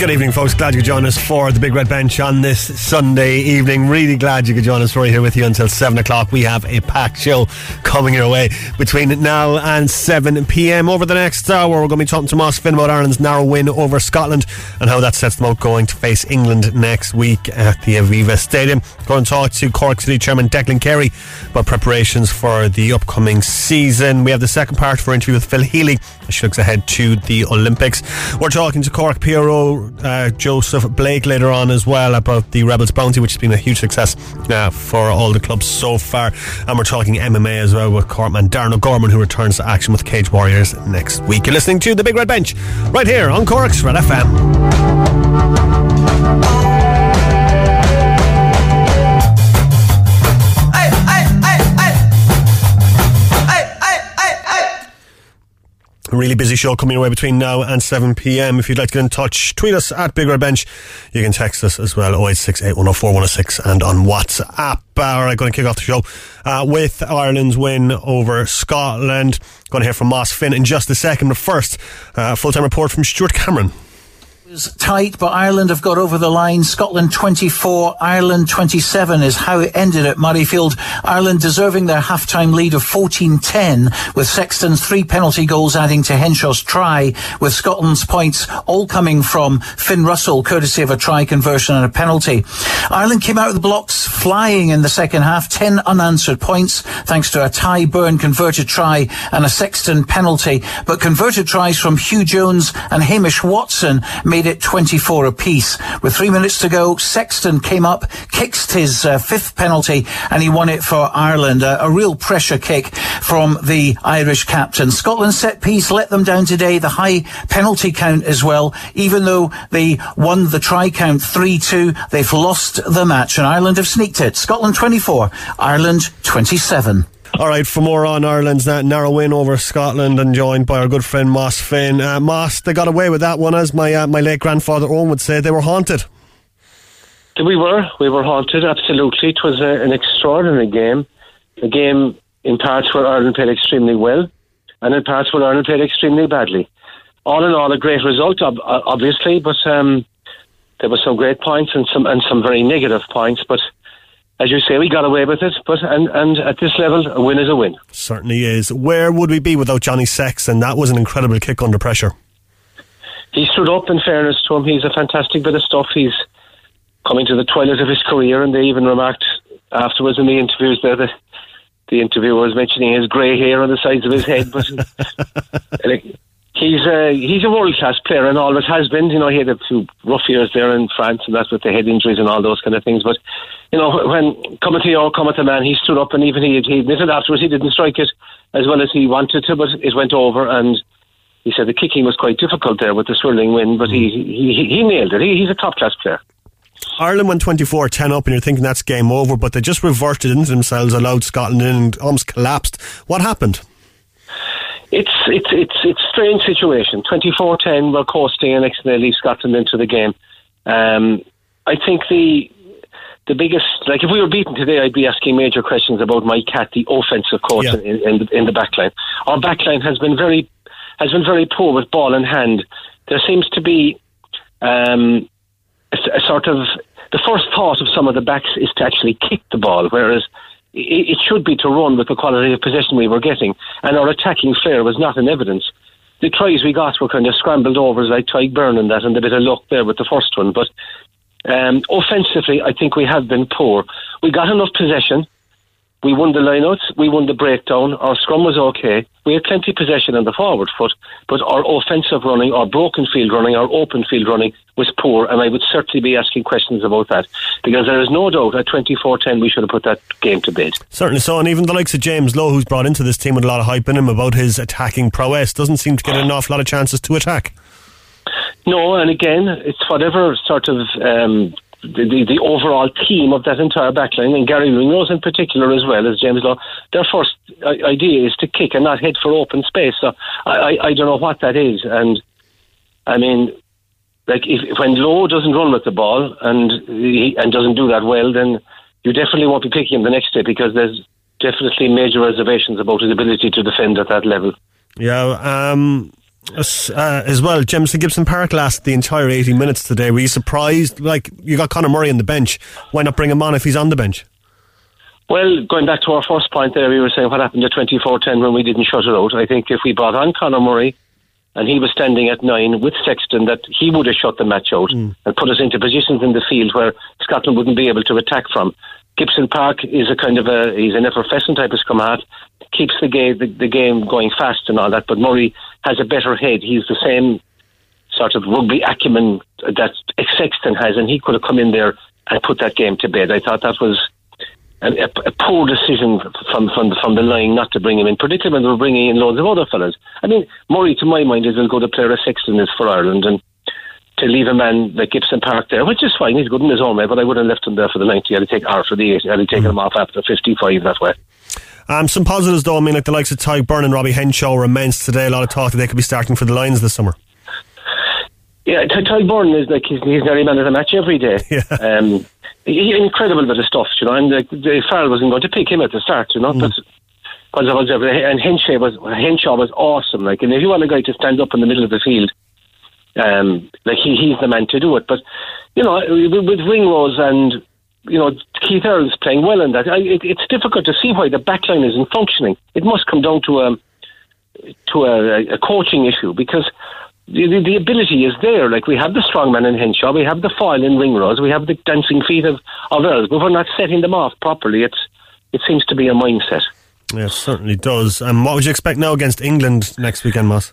Good evening, folks. Glad you could join us for the Big Red Bench on this Sunday evening. Really glad you could join us. We're here with you until 7 o'clock. We have a packed show coming your way between now and 7 pm. Over the next hour, we're going to be talking to Moss Finn about Ireland's narrow win over Scotland and how that sets them out going to face England next week at the Aviva Stadium. Going to talk to Cork City Chairman Declan Carey about preparations for the upcoming season. We have the second part for interview with Phil Healy she looks ahead to the Olympics. We're talking to Cork PRO uh, Joseph Blake later on as well about the Rebels Bounty, which has been a huge success uh, for all the clubs so far. And we're talking MMA as well with Corkman Darren O'Gorman, who returns to action with Cage Warriors next week. You're listening to The Big Red Bench right here on Cork's Red FM. Really busy show coming your way between now and 7 pm. If you'd like to get in touch, tweet us at Big Red Bench. You can text us as well, 0868 104 106 and on WhatsApp. All right, going to kick off the show uh, with Ireland's win over Scotland. Going to hear from Moss Finn in just a second. But first, uh, full time report from Stuart Cameron was tight, but Ireland have got over the line. Scotland 24, Ireland 27 is how it ended at Murrayfield. Ireland deserving their half-time lead of 14-10 with Sexton's three penalty goals adding to Henshaw's try with Scotland's points all coming from Finn Russell courtesy of a try conversion and a penalty. Ireland came out of the blocks flying in the second half, 10 unanswered points thanks to a Tadhg Beirne converted try and a Sexton penalty, but converted tries from Huw Jones and Hamish Watson made made it 24 apiece. With three minutes to go, Sexton came up, kicked his uh, fifth penalty, and he won it for Ireland. Uh, a real pressure kick from the Irish captain. Scotland set piece let them down today. The high penalty count as well. Even though they won the try count 3-2, they've lost the match, and Ireland have sneaked it. Scotland 24, Ireland 27. All right, for more on Ireland's narrow win over Scotland and joined by our good friend Moss Finn. Uh, Moss, they got away with that one, as my uh, my late grandfather Owen would say. They were haunted. We were. We were haunted, absolutely. It was a, an extraordinary game. A game in parts where Ireland played extremely well, and in parts where Ireland played extremely badly. All in all, a great result, obviously, but um, there were some great points and some and some very negative points. But as you say, we got away with it. But and and at this level, a win is a win. Certainly is. Where would we be without Johnny Sexton? That was an incredible kick under pressure. He stood up. In fairness to him, he's a fantastic bit of stuff. He's coming to the twilight of his career, and they even remarked afterwards in the interviews there that the interviewer was mentioning his grey hair on the sides of his head, but. Uh, he's a he's a world class player and always has been. You know, he had a few rough years there in France, and that's with the head injuries and all those kind of things. But you know, when coming to your coming to man, he stood up and even he, he admitted afterwards he didn't strike it as well as he wanted to, but it went over and. He said the kicking was quite difficult there with the swirling wind, but he he, he nailed it. He, he's a top class player. Ireland went 24 10 up, and you're thinking that's game over, but they just reverted into themselves, allowed Scotland in, and almost collapsed. What happened? It's it's it's it's a strange situation. 24-10, we're coasting, and next they leave Scotland into the game. Um, I think the the biggest, like if we were beaten today, I'd be asking major questions about Mike Catt, the offensive coach yeah. in, in, the, in the backline. Our backline has been very has been very poor with ball in hand. There seems to be um, a, a sort of the first thought of some of the backs is to actually kick the ball, whereas it, should be to run with the quality of possession we were getting, and our attacking flair was not in evidence. The tries we got were kind of scrambled overs like Tadhg Beirne and that, and a bit of luck there with the first one. But um, offensively, I think we have been poor. We got enough possession. We won the lineouts, we won the breakdown, our scrum was okay. We had plenty of possession on the forward foot, but our offensive running, our broken field running, our open field running was poor, and I would certainly be asking questions about that because there is no doubt at 24 10 we should have put that game to bed. Certainly so, and even the likes of James Lowe, who's brought into this team with a lot of hype in him about his attacking prowess, doesn't seem to get an awful lot of chances to attack. No, and again, it's whatever sort of um, the, the, the, overall team of that entire backline, and Gary Ringrose in particular as well as James Lowe, their first idea is to kick and not head for open space. So I, I, I don't know what that is. And I mean, like if when Lowe doesn't run with the ball and he, and doesn't do that well, then you definitely won't be picking him the next day because there's definitely major reservations about his ability to defend at that level. Yeah, um, uh, as well, Jamison Gibson Park lasted the entire 80 minutes today. Were you surprised? Like, you got Conor Murray on the bench. Why not bring him on if he's on the bench? Well, going back to our first point there, we were saying what happened to 24-10 when we didn't shut it out. I think if we brought on Conor Murray and he was standing at nine with Sexton, that he would have shut the match out mm. and put us into positions in the field where Scotland wouldn't be able to attack from. Gibson Park is a kind of a he's an effervescent type of scrum keeps the game the, the game going fast and all that. But Murray has a better head. He's the same sort of rugby acumen that Sexton has, and he could have come in there and put that game to bed. I thought that was a, a, poor decision from from the, from the line not to bring him in, particularly when they were bringing in loads of other fellas. I mean, Murray, to my mind, is as good a player as Sexton is for Ireland, and to leave a man like Gibson Park there, which is fine, he's good in his own way, but I wouldn't have left him there for the 90. I'd have taken, or for the 80, I'd have taken him off after 55 that way. Um, some positives though, I mean, like the likes of Tadhg Beirne and Robbie Henshaw were immense today. A lot of talk that they could be starting for the Lions this summer. Yeah, Tadhg Beirne is like he's, he's nearly man of the match every day. Yeah. Um, he, incredible bit of stuff, you know. And like, the Farrell wasn't going to pick him at the start, you know. Mm. But and Henshaw was Henshaw was awesome. Like, and if you want a guy to stand up in the middle of the field um, like he, he's the man to do it. But you know, with Ringrose and you know Keith Earls playing well in that, I, it, it's difficult to see why the backline isn't functioning. It must come down to a to a, a coaching issue because. The, the, ability is there. Like we have the strong man in Henshaw, we have the foil in Ringrose, we have the dancing feet of, of Earls, but we're not setting them off properly. It's it seems to be a mindset. Yeah, certainly does. And um, what would you expect now against England next weekend, Moss?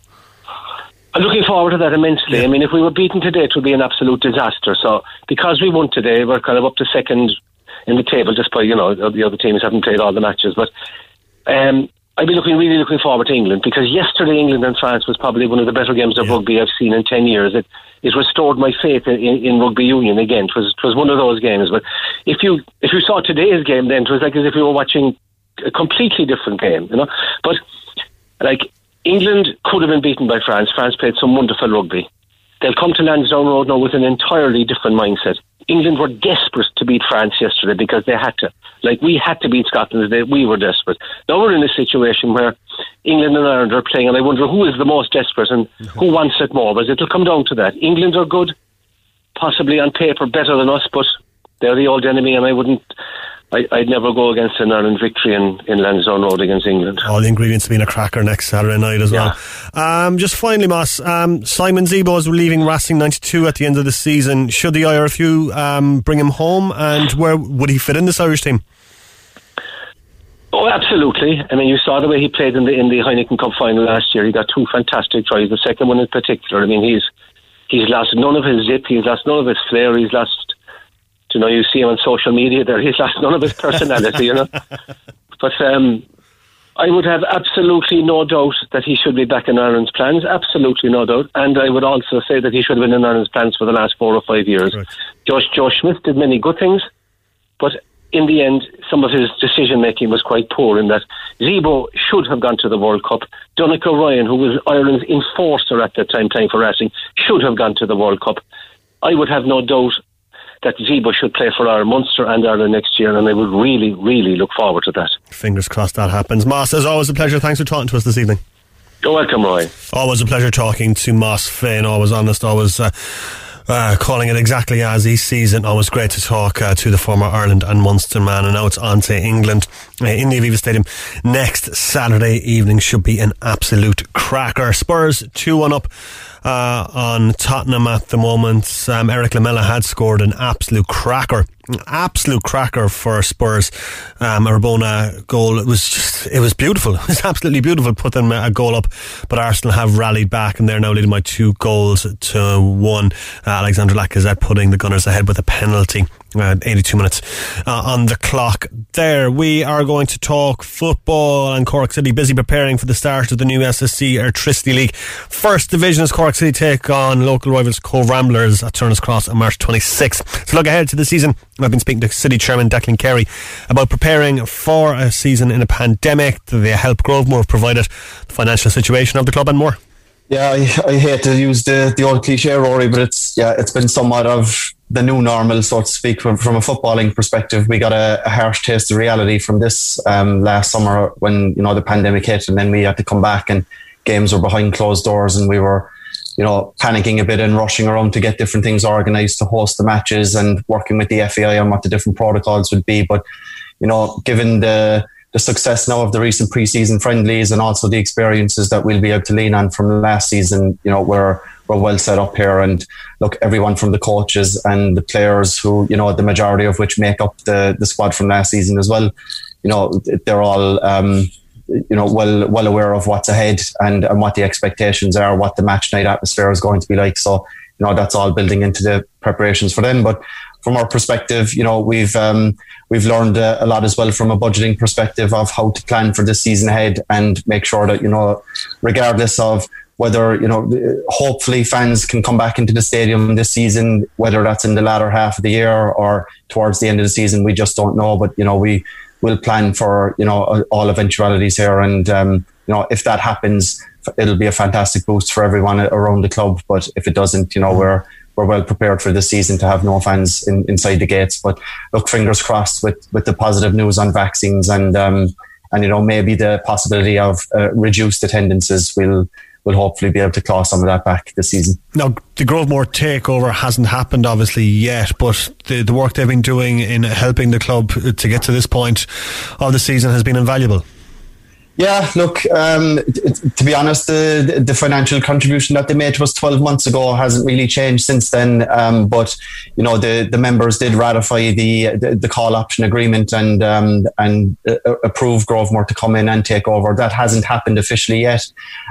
I'm looking forward to that immensely. Yeah. I mean, if we were beaten today, it would be an absolute disaster. So, because we won today, we're kind of up to second in the table, just by, you know, the other teams haven't played all the matches. But um, I'd be looking really looking forward to England because yesterday England and France was probably one of the better games of yeah. rugby I've seen in 10 years. It, it restored my faith in, in, in rugby union again. It was, it was one of those games. But if you, if you saw today's game, then it was like as if you were watching a completely different game, you know. But, like, England could have been beaten by France. France played some wonderful rugby. They'll come to Lansdowne Road now with an entirely different mindset. England were desperate to beat France yesterday because they had to. Like we had to beat Scotland, they, we were desperate. Now we're in a situation where England and Ireland are playing, and I wonder who is the most desperate and who wants it more. But it'll come down to that. England are good, possibly on paper better than us, but they're the old enemy, and I wouldn't. I, would never go against an Ireland victory in, in Lansdowne Road against England. All the ingredients being a cracker next Saturday night as yeah. well. Um, just finally, Moss, um, Simon Zebo is leaving Racing 92 at the end of the season. Should the IRFU um, bring him home and where would he fit in this Irish team? Oh, absolutely. I mean, you saw the way he played in the in the Heineken Cup final last year. He got two fantastic tries. The second one in particular. I mean, he's he's lost none of his zip. He's lost none of his flair. He's lost you know, you see him on social media there. He's lost none of his personality, you know. But um, I would have absolutely no doubt that he should be back in Ireland's plans. Absolutely no doubt. And I would also say that he should have been in Ireland's plans for the last four or five years. Right. Joe, Joe Schmidt did many good things, but in the end, some of his decision making was quite poor in that Zebo should have gone to the World Cup. Donnacha Ryan, who was Ireland's enforcer at that time playing for Racing, should have gone to the World Cup. I would have no doubt that Zebo should play for our Munster and Ireland next year, and I would really, really look forward to that. Fingers crossed that happens. Moss, as always, a pleasure. Thanks for talking to us this evening. You're welcome, Roy. Always a pleasure talking to Moss Finn. Always honest, always. Uh, uh, calling it exactly as he sees it. Always great to talk uh, to the former Ireland and Munster man. And now it's on to England uh, in the Aviva Stadium next Saturday evening. Should be an absolute cracker. Spurs 2 1 up uh, on Tottenham at the moment. Um, Erik Lamela had scored an absolute cracker, absolute cracker for Spurs. Um, a Rabona goal. It was just, it was beautiful. It was absolutely beautiful. Put them a goal up, but Arsenal have rallied back and they're now leading by two goals to one. Uh, Alexandre Lacazette putting the Gunners ahead with a penalty. Uh, 82 minutes uh, on the clock there. We are going to talk football and Cork City busy preparing for the start of the new SSE Airtricity League. First division as Cork City take on local rivals Cobh Ramblers at Turner's Cross on March 26th. So look ahead to the season. I've been speaking to City Chairman Declan Carey about preparing for a season in a pandemic, the help Grovemore have provided, the financial situation of the club and more. Yeah, I, I hate to use the, the old cliche, Rory, but it's yeah, it's been somewhat of the new normal, so to speak, from, from a footballing perspective. We got a, a harsh taste of reality from this um, last summer when you know the pandemic hit, and then we had to come back and games were behind closed doors, and we were you know, panicking a bit and rushing around to get different things organised to host the matches and working with the FAI on what the different protocols would be. But, you know, given the the success now of the recent preseason friendlies and also the experiences that we'll be able to lean on from last season, you know, we're we're well set up here. And look, everyone from the coaches and the players who, you know, the majority of which make up the the squad from last season as well, you know, they're all um, you know well well aware of what's ahead and, and what the expectations are, what the match night atmosphere is going to be like. So you know that's all building into the preparations for them. But from our perspective, you know we've um, we've learned a, a, lot as well from a budgeting perspective of how to plan for this season ahead and make sure that you know regardless of whether you know hopefully fans can come back into the stadium this season whether that's in the latter half of the year or towards the end of the season we just don't know but you know we we'll plan for you know all eventualities here, and um, you know if that happens, it'll be a fantastic boost for everyone around the club. But if it doesn't, you know we're we're well prepared for this season to have no fans in, inside the gates. But look, fingers crossed with with the positive news on vaccines and um, and you know maybe the possibility of uh, reduced attendances will will hopefully be able to claw some of that back this season. Now, the Grovemore takeover hasn't happened obviously yet, but the, the work they've been doing in helping the club to get to this point of the season has been invaluable. Yeah, look, um, to be honest, the, the financial contribution that they made was 12 months ago hasn't really changed since then. Um, but, you know, the, the members did ratify the, the, the call option agreement and, um, and uh, approve Grovemore to come in and take over. That hasn't happened officially yet.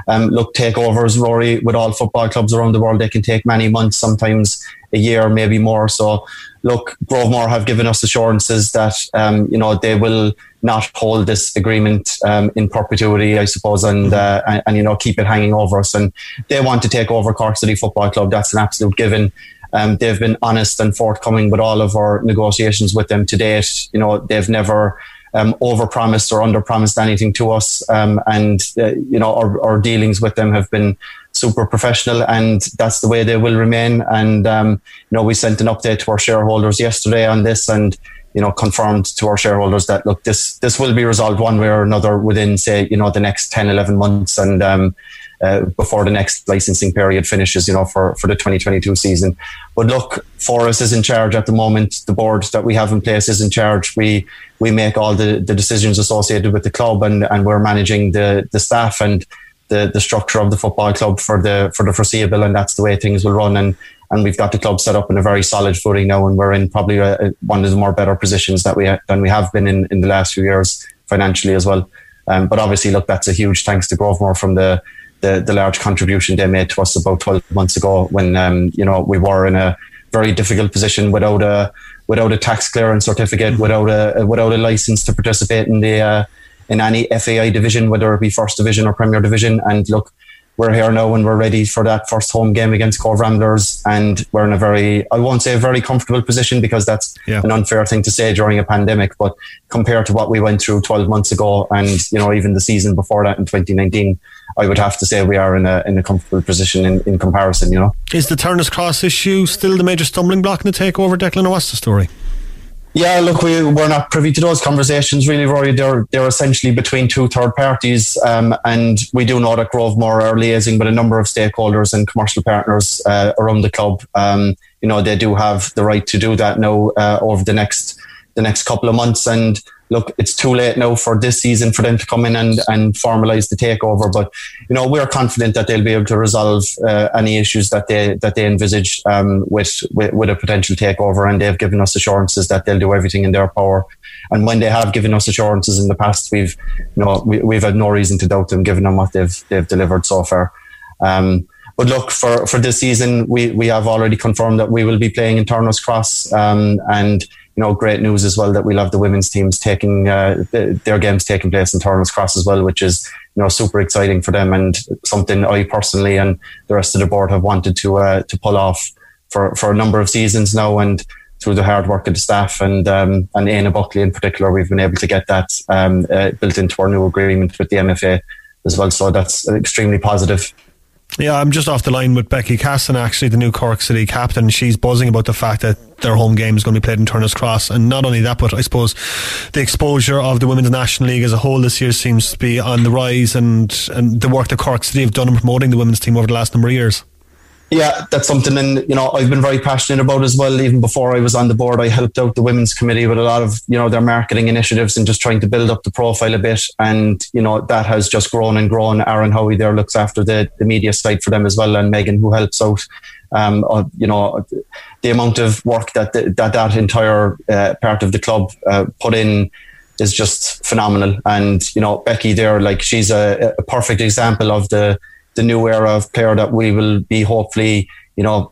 Um, look, takeovers, Rory, with all football clubs around the world, they can take many months, sometimes a year, maybe more. So, look, Grovemore have given us assurances that, um, you know, they will not hold this agreement um, in perpetuity, I suppose, and, uh, and, and you know keep it hanging over us. And they want to take over Cork City Football Club. That's an absolute given. Um, they've been honest and forthcoming with all of our negotiations with them to date. You know, they've never um, overpromised or underpromised anything to us, um, and uh, you know our, our, dealings with them have been super professional, and that's the way they will remain. And um, you know, we sent an update to our shareholders yesterday on this, and you know, confirmed to our shareholders that look, this this will be resolved one way or another within, say, you know, the next 10, 11 months, and um, uh, before the next licensing period finishes, you know, for for the 2022 season. But look, Forrest is in charge at the moment. The board that we have in place is in charge. We we make all the, the decisions associated with the club, and and we're managing the the staff and the the structure of the football club for the for the foreseeable, and that's the way things will run. And and we've got the club set up in a very solid footing now, and we're in probably a, one of the more better positions that we than we have been in in the last few years financially as well. Um, but obviously, look, that's a huge thanks to Grovemore from the, the, the large contribution they made to us about 12 months ago when um, you know we were in a very difficult position without a without a tax clearance certificate, mm-hmm. without a without a license to participate in the uh, in any FAI division, whether it be first division or Premier Division. And look, we're here now and we're ready for that first home game against Cobh Ramblers. And we're in a very, I won't say a very comfortable position because that's yeah. an unfair thing to say during a pandemic. But compared to what we went through 12 months ago and, you know, even the season before that in 2019, I would have to say we are in a, in a comfortable position in, in comparison, you know. Is the Turner's Cross issue still the major stumbling block in the takeover, Declan, or what's the story? Yeah, look, we, we're not privy to those conversations really, Rory. They're, they're essentially between two third parties. Um, and we do know that Grovemore are liaising with a number of stakeholders and commercial partners uh, around the club. Um, you know, they do have the right to do that now uh, over the next the next couple of months. And look, it's too late now for this season for them to come in and, and formalise the takeover. But you know, we're confident that they'll be able to resolve uh, any issues that they that they envisage um, with, with, with a potential takeover, and they've given us assurances that they'll do everything in their power. And when they have given us assurances in the past, we've you know we, we've had no reason to doubt them, given them what they've they've delivered so far. Um, but look, for, for this season, we, we have already confirmed that we will be playing in Turner's Cross. Um, and you know, great news as well that we'll have the women's teams taking uh, their games taking place in Turner's Cross as well, which is you know super exciting for them and something I personally and the rest of the board have wanted to uh, to pull off for for a number of seasons now and. Through the hard work of the staff and um, and Anna Buckley in particular, we've been able to get that um, uh, built into our new agreement with the MFA as well. So that's extremely positive. Yeah, I'm just off the line with Becky Casson, actually, the new Cork City captain. She's buzzing about the fact that their home game is going to be played in Turner's Cross. And not only that, but I suppose the exposure of the Women's National League as a whole this year seems to be on the rise and, and the work that Cork City have done in promoting the women's team over the last number of years. Yeah, that's something, and you know, I've been very passionate about as well. Even before I was on the board, I helped out the women's committee with a lot of you know their marketing initiatives and just trying to build up the profile a bit. And you know that has just grown and grown. Aaron Howie there looks after the the media side for them as well, and Megan who helps out. Um, uh, you know, the amount of work that the, that that entire uh, part of the club uh, put in is just phenomenal. And you know, Becky there, like she's a, a perfect example of the the new era of player that we will be hopefully, you know,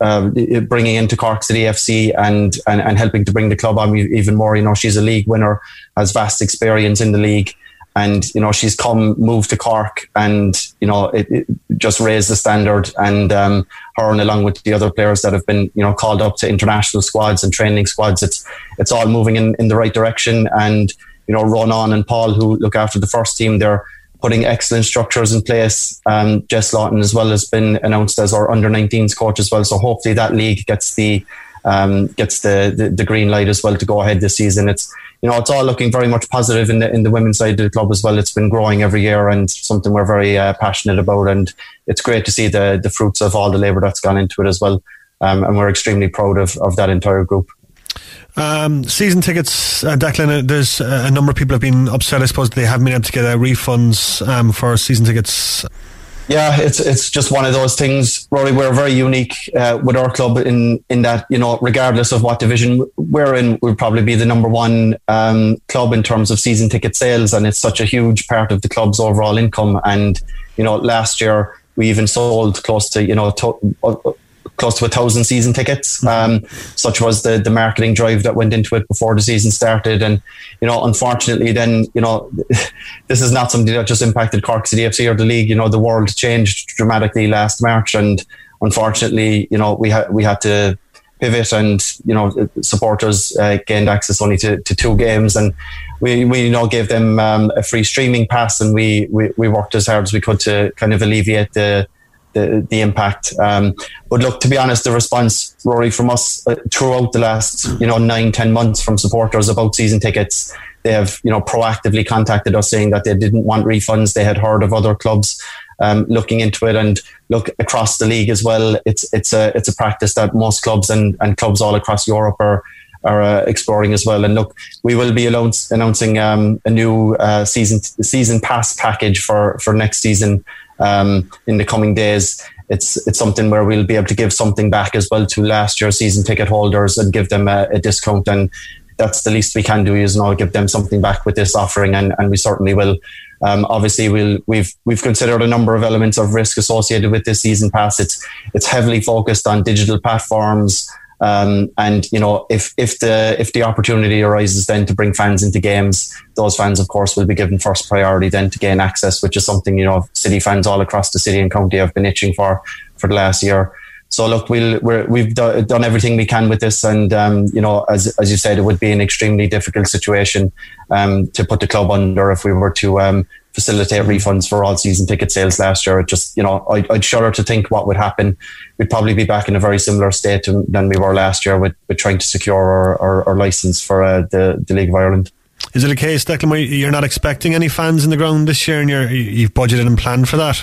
uh, bringing into Cork City FC and, and and helping to bring the club on even more. You know, she's a league winner, has vast experience in the league, and you know she's come moved to Cork and you know it, it just raised the standard. And um, her and along with the other players that have been you know called up to international squads and training squads, it's it's all moving in, in the right direction. And you know, Ronan and Paul who look after the first team, they're putting excellent structures in place. Um, Jess Lawton as well has been announced as our under 19s coach as well. So hopefully that league gets the um, gets the, the, the green light as well to go ahead this season. It's you know it's all looking very much positive in the in the women's side of the club as well. It's been growing every year and something we're very uh, passionate about. And it's great to see the the fruits of all the labour that's gone into it as well. Um, and we're extremely proud of, of that entire group. Um, season tickets, uh, Declan, uh, there's a number of people have been upset, I suppose, they haven't been able to get uh, refunds um, for season tickets. Yeah, it's it's just one of those things, Rory. We're very unique uh, with our club in in that you know, regardless of what division we're in, we'll probably be the number one um, club in terms of season ticket sales, and it's such a huge part of the club's overall income. And you know, last year we even sold close to you know to, uh, close to a thousand season tickets. Mm-hmm. Um, such was the the marketing drive that went into it before the season started. And you know, unfortunately, then you know, this is not something that just impacted Cork City FC or the league. You know, the world changed dramatically last March, and unfortunately, you know, we had we had to pivot and you know supporters uh, gained access only to, to two games and we, we you know gave them um, a free streaming pass and we, we we worked as hard as we could to kind of alleviate the the, the impact. Um, but look, to be honest, the response, Rory, from us uh, throughout the last, you know, nine, ten months from supporters about season tickets, they have, you know, proactively contacted us saying that they didn't want refunds. They had heard of other clubs um, looking into it, and look across the league as well. It's it's a it's a practice that most clubs and, and clubs all across Europe are are uh, exploring as well. And look, we will be announce, announcing um, a new uh, season season pass package for for next season um, in the coming days. It's it's something where we'll be able to give something back as well to last year's season ticket holders and give them a, a discount. And that's the least we can do is now give them something back with this offering, and, and we certainly will. Um, obviously, we'll, we've we've considered a number of elements of risk associated with this season pass. It's it's heavily focused on digital platforms. Um, and you know, if if the if the opportunity arises then to bring fans into games, those fans, of course, will be given first priority then to gain access, which is something you know city fans all across the city and county have been itching for for the last year. So look, we'll we have do, done everything we can with this, and um, you know, as as you said, it would be an extremely difficult situation um, to put the club under if we were to um, facilitate refunds for all season ticket sales last year. It just, you know, I'd, I'd shudder to think what would happen. We'd probably be back in a very similar state to, than we were last year with, with trying to secure our, our, our license for uh, the, the League of Ireland. Is it a case, Declan, where you're not expecting any fans in the ground this year and you're, you've budgeted and planned for that?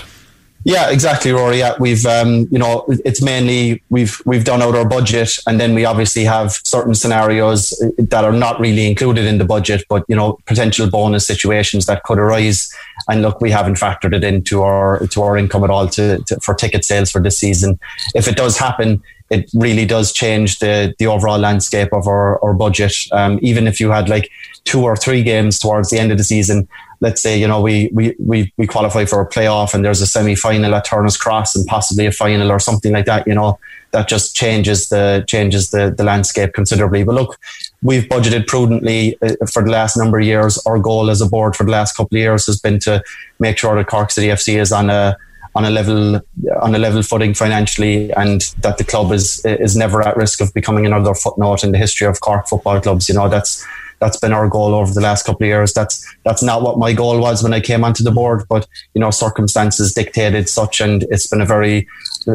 Yeah, exactly, Rory. Yeah, we've um, you know it's mainly we've we've done out our budget, and then we obviously have certain scenarios that are not really included in the budget, but you know potential bonus situations that could arise. And look, we haven't factored it into our to our income at all to, to for ticket sales for this season. If it does happen, it really does change the the overall landscape of our, our budget. Um, even if you had like two or three games towards the end of the season, let's say you know we we we, we qualify for a playoff and there's a semi final at Turner's Cross and possibly a final or something like that. You know that just changes the changes the the landscape considerably. But look, we've budgeted prudently uh, for the last number of years. Our goal as a board for the last couple of years has been to make sure that Cork City FC is on a on a level on a level footing financially, and that the club is is never at risk of becoming another footnote in the history of Cork football clubs. You know that's that's been our goal over the last couple of years. That's that's not what my goal was when I came onto the board, but you know circumstances dictated such, and it's been a very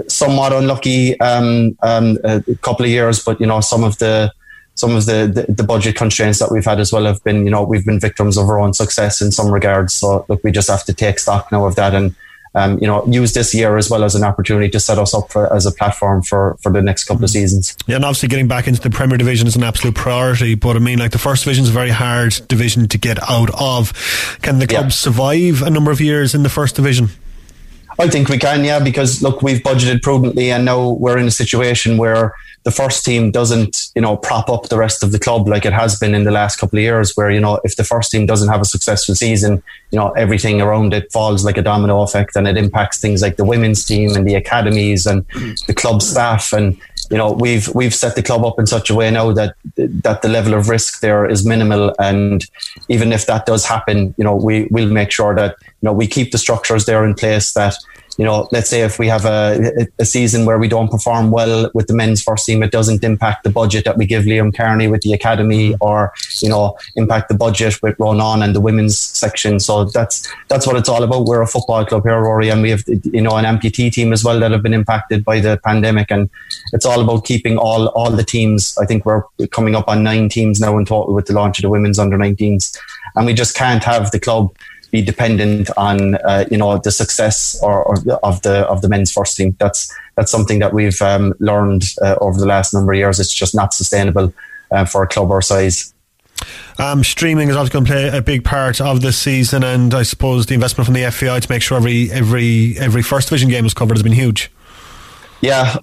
somewhat unlucky um, um, couple of years. But you know some of the some of the, the, the, budget constraints that we've had as well have been, you know, we've been victims of our own success in some regards. So look, we just have to take stock now of that and um, you know, use this year as well as an opportunity to set us up for, as a platform for, for the next couple of seasons. Yeah, and obviously getting back into the Premier Division is an absolute priority. But I mean, like the first division is a very hard division to get out of. Can the club yeah. survive a number of years in the first division? I think we can, yeah, because look, we've budgeted prudently, and now we're in a situation where the first team doesn't, you know, prop up the rest of the club like it has been in the last couple of years, where, you know, if the first team doesn't have a successful season, you know, everything around it falls like a domino effect and it impacts things like the women's team and the academies and the club staff. And, you know, we've, we've set the club up in such a way now that, that the level of risk there is minimal. And even if that does happen, you know, we will make sure that, you know, we keep the structures there in place that, you know, let's say if we have a, a season where we don't perform well with the men's first team, it doesn't impact the budget that we give Liam Kearney with the academy or, you know, impact the budget with Ronan and the women's section. So that's, that's what it's all about. We're a football club here, Rory, and we have, you know, an amputee team as well that have been impacted by the pandemic. And it's all about keeping all, all the teams. I think we're coming up on nine teams now in total with the launch of the women's under 19s. And we just can't have the club be dependent on uh, you know the success or, or, of the of the men's first team. That's that's something that we've um, learned uh, over the last number of years. It's just not sustainable uh, for a club our size. Um, streaming is obviously going to play a big part of this season, and I suppose the investment from the FAI to make sure every every every first division game is covered has been huge yeah,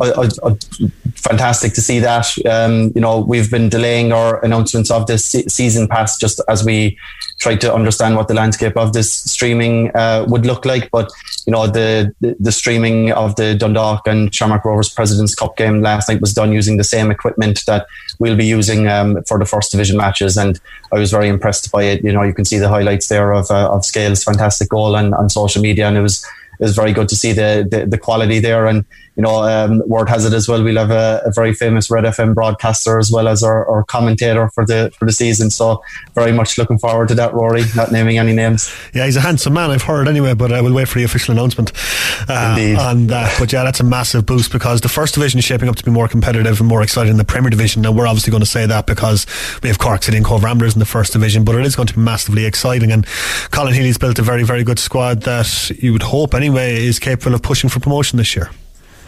fantastic to see that. Um, you know, we've been delaying our announcements of this season pass just as we try to understand what the landscape of this streaming uh, would look like. But you know, the, the, the streaming of the Dundalk and Shamrock Rovers Presidents Cup game last night was done using the same equipment that we'll be using um, for the first division matches, and I was very impressed by it. You know, you can see the highlights there of uh, of Scales' fantastic goal on, on social media, and it was it was very good to see the, the, the quality there. And, you know, um, word has it as well, we'll have a, a, very famous Red FM broadcaster as well as our, our, commentator for the for the season. So very much looking forward to that, Rory, not naming any names. Yeah, he's a handsome man, I've heard anyway, but I will wait for the official announcement uh, on that. But yeah, that's a massive boost because the first division is shaping up to be more competitive and more exciting than the Premier Division. Now, we're obviously going to say that because we have Cork City and Cobh Ramblers in the first division, but it is going to be massively exciting. And Colin Healy's built a very, very good squad that you would hope anyway is capable of pushing for promotion this year.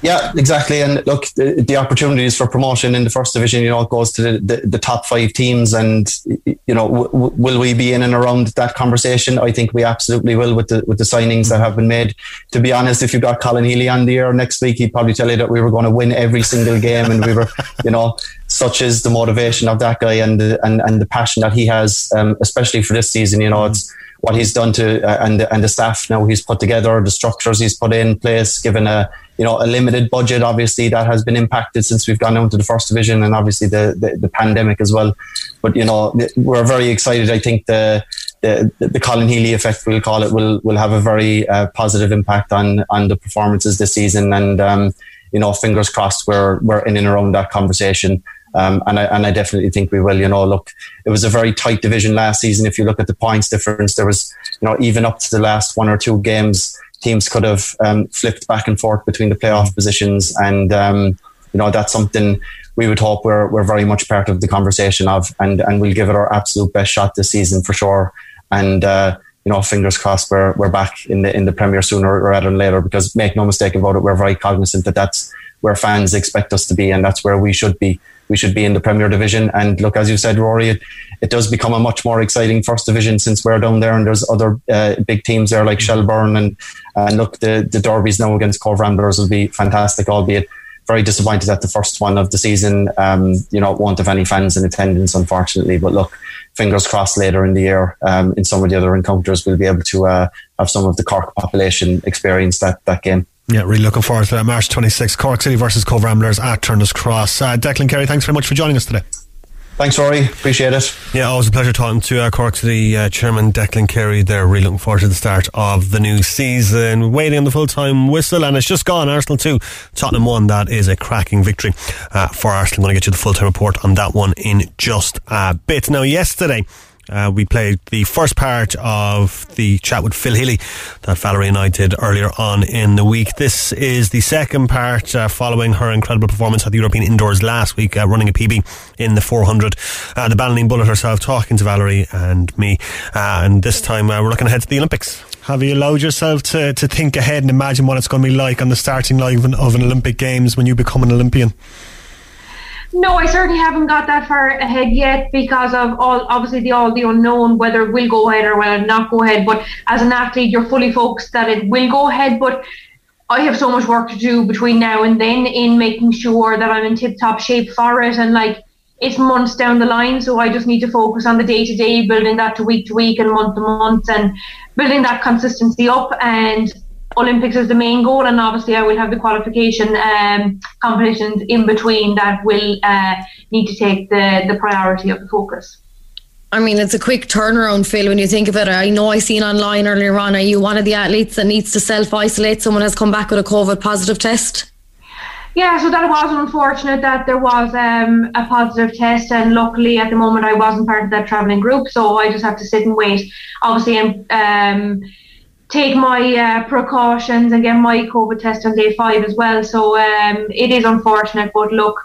Yeah, exactly. And look, the, the, opportunities for promotion in the first division, you know, it goes to the, the, the top five teams. And, you know, w- will we be in and around that conversation? I think we absolutely will with the, with the signings that have been made. To be honest, if you got Colin Healy on the air next week, he'd probably tell you that we were going to win every single game. And we were, you know, such is the motivation of that guy and the, and, and the passion that he has, um, especially for this season. You know, it's, what he's done to uh, and and the staff now he's put together, the structures he's put in place, given a you know a limited budget. Obviously, that has been impacted since we've gone down to the first division, and obviously the the, the pandemic as well. But you know we're very excited. I think the the, the Colin Healy effect, we'll call it, will will have a very uh, positive impact on on the performances this season. And um, you know, fingers crossed, we're we're in and around that conversation. Um, and I and I definitely think we will. You know, look, it was a very tight division last season. If you look at the points difference, there was you know even up to the last one or two games, teams could have um, flipped back and forth between the playoff positions, and um, you know that's something we would hope we're we're very much part of the conversation of, and and we'll give it our absolute best shot this season for sure. And uh, you know, fingers crossed, we're we're back in the in the Premier sooner rather than later. Because make no mistake about it, we're very cognizant that that's where fans expect us to be, and that's where we should be we should be in the Premier Division. And look, as you said, Rory, it, it does become a much more exciting First Division since we're down there, and there's other uh, big teams there like Shelburne and and look, the the derbies now against Cobh Ramblers will be fantastic, albeit very disappointed that the first one of the season, um, you know, won't have any fans in attendance, unfortunately. But look, fingers crossed later in the year, um, in some of the other encounters, we'll be able to uh, have some of the Cork population experience that, that game. Yeah, really looking forward to that. March 26th, Cork City versus Cobh Ramblers at Turner's Cross. Uh, Declan Carey, thanks very much for joining us today. Thanks, Rory. Appreciate it. Yeah, always a pleasure talking to uh, Cork City uh, Chairman Declan Carey. They're really looking forward to the start of the new season. Waiting on the full time whistle, and it's just gone. Arsenal 2, Tottenham 1. That is a cracking victory uh, for Arsenal. I'm going to get you the full time report on that one in just a bit. Now, yesterday, uh, we played the first part of the chat with Phil Healy that Valerie and I did earlier on in the week. This is the second part uh, following her incredible performance at the European Indoors last week, uh, running a PB in the 400. Uh, the Ballineen Bullet herself talking to Valerie and me. Uh, and this time uh, we're looking ahead to the Olympics. Have you allowed yourself to, to think ahead and imagine what it's going to be like on the starting line of an, of an Olympic Games when you become an Olympian? No, I certainly haven't got that far ahead yet because of all obviously the all the unknown whether it will go ahead or whether not go ahead. But as an athlete, you're fully focused that it will go ahead. But I have so much work to do between now and then in making sure that I'm in tip top shape for it. And like it's months down the line, so I just need to focus on the day to day, building that to week to week and month to month, and building that consistency up. And Olympics is the main goal, and obviously I will have the qualification um, competitions in between that will uh, need to take the, the priority of the focus. I mean, it's a quick turnaround, Phil, when you think of it. I know I seen online earlier on, are you one of the athletes that needs to self isolate? Someone has come back with a COVID positive test? Yeah, so that was unfortunate that there was um, a positive test, and luckily at the moment I wasn't part of that travelling group, so I just have to sit and wait. Obviously, um, take my uh, precautions and get my COVID test on day five as well. So um, it is unfortunate, but look,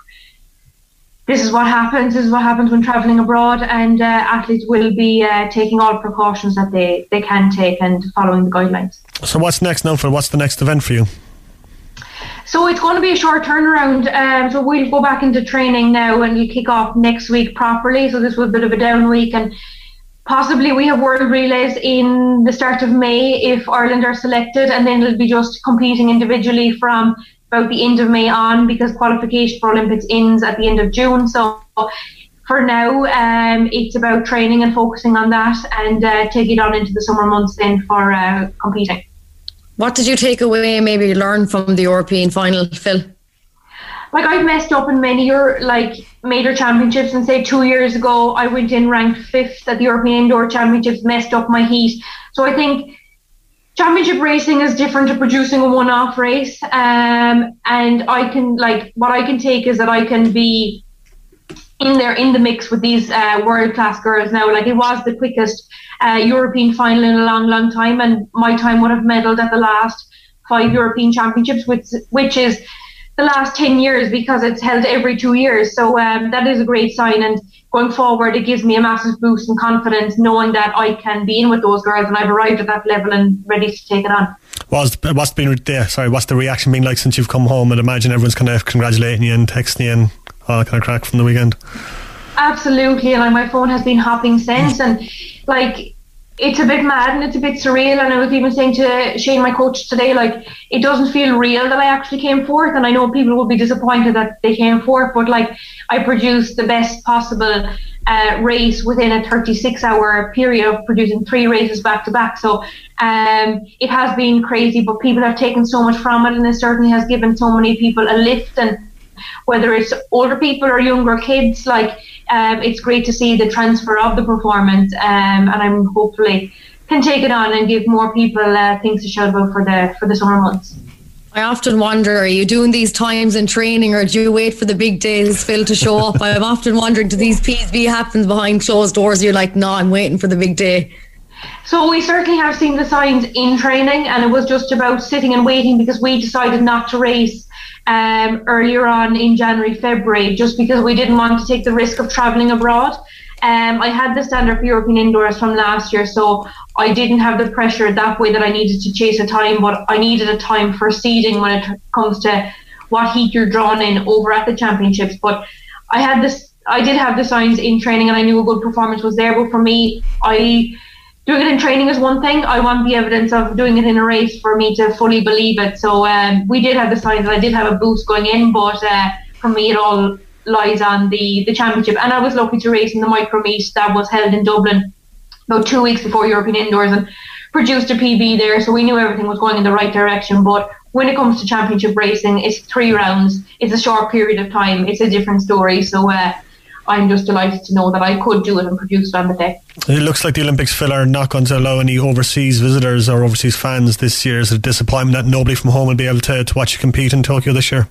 this is what happens. This is what happens when travelling abroad, and uh, athletes will be uh, taking all precautions that they, they can take and following the guidelines. So what's next now? For what's the next event for you? So it's going to be a short turnaround. Um, so we'll go back into training now, and you kick off next week properly. So this was a bit of a down week, and Possibly we have world relays in the start of May if Ireland are selected, and then it'll be just competing individually from about the end of May on because qualification for Olympics ends at the end of June. So for now, um, it's about training and focusing on that and uh, take it on into the summer months then for uh, competing. What did you take away, maybe learn from the European final, Phil? Like I've messed up in many your like major championships and say two years ago I went in ranked fifth at the European Indoor Championships, messed up my heat. So I think championship racing is different to producing a one-off race. Um, and I can like what I can take is that I can be in there in the mix with these uh, world-class girls now. Like it was the quickest uh, European final in a long, long time, and my time would have medalled at the last five European Championships, which which is the last 10 years because it's held every two years. So um, that is a great sign. And going forward, it gives me a massive boost in confidence knowing that I can be in with those girls and I've arrived at that level and ready to take it on. What's, what's been there? Sorry, what's the reaction been like since you've come home? And imagine everyone's kind of congratulating you and texting you and all that kind of crack from the weekend. Absolutely, and like, my phone has been hopping since, and like it's a bit mad and it's a bit surreal. And I was even saying to Shane, my coach today, like it doesn't feel real that I actually came fourth. And I know people will be disappointed that they came fourth, but like I produced the best possible uh, race within a 36 hour period of producing three races back to back. So um, it has been crazy, but people have taken so much from it, and it certainly has given so many people a lift. And whether it's older people or younger kids, like um, it's great to see the transfer of the performance, um, and I'm hopefully can take it on and give more people uh, things to shout about for the for the summer months. I often wonder, are you doing these times in training or do you wait for the big days, Phil, to show up? I'm often wondering, do these PBs happen behind closed doors? You're like, no, I'm waiting for the big day. So we certainly have seen the signs in training and it was just about sitting and waiting because we decided not to race um, earlier on in January, February, just because we didn't want to take the risk of travelling abroad. Um, I had the standard for European indoors from last year, so I didn't have the pressure that way that I needed to chase a time, but I needed a time for seeding when it comes to what heat you're drawn in over at the championships. But I had this, I did have the signs in training, and I knew a good performance was there. But for me, I doing it in training is one thing. I want the evidence of doing it in a race for me to fully believe it. So um, we did have the signs that I did have a boost going in, but uh, for me, it all lies on the, the championship. And I was lucky to race in the micro meet that was held in Dublin about two weeks before European Indoors and produced a PB there. So we knew everything was going in the right direction. But when it comes to championship racing, it's three rounds. It's a short period of time. It's a different story. So uh, I'm just delighted to know that I could do it and produce it on the day. It looks like the Olympics, Phil, are not going to allow any overseas visitors or overseas fans this year. Is it a disappointment that nobody from home will be able to, to watch you compete in Tokyo this year?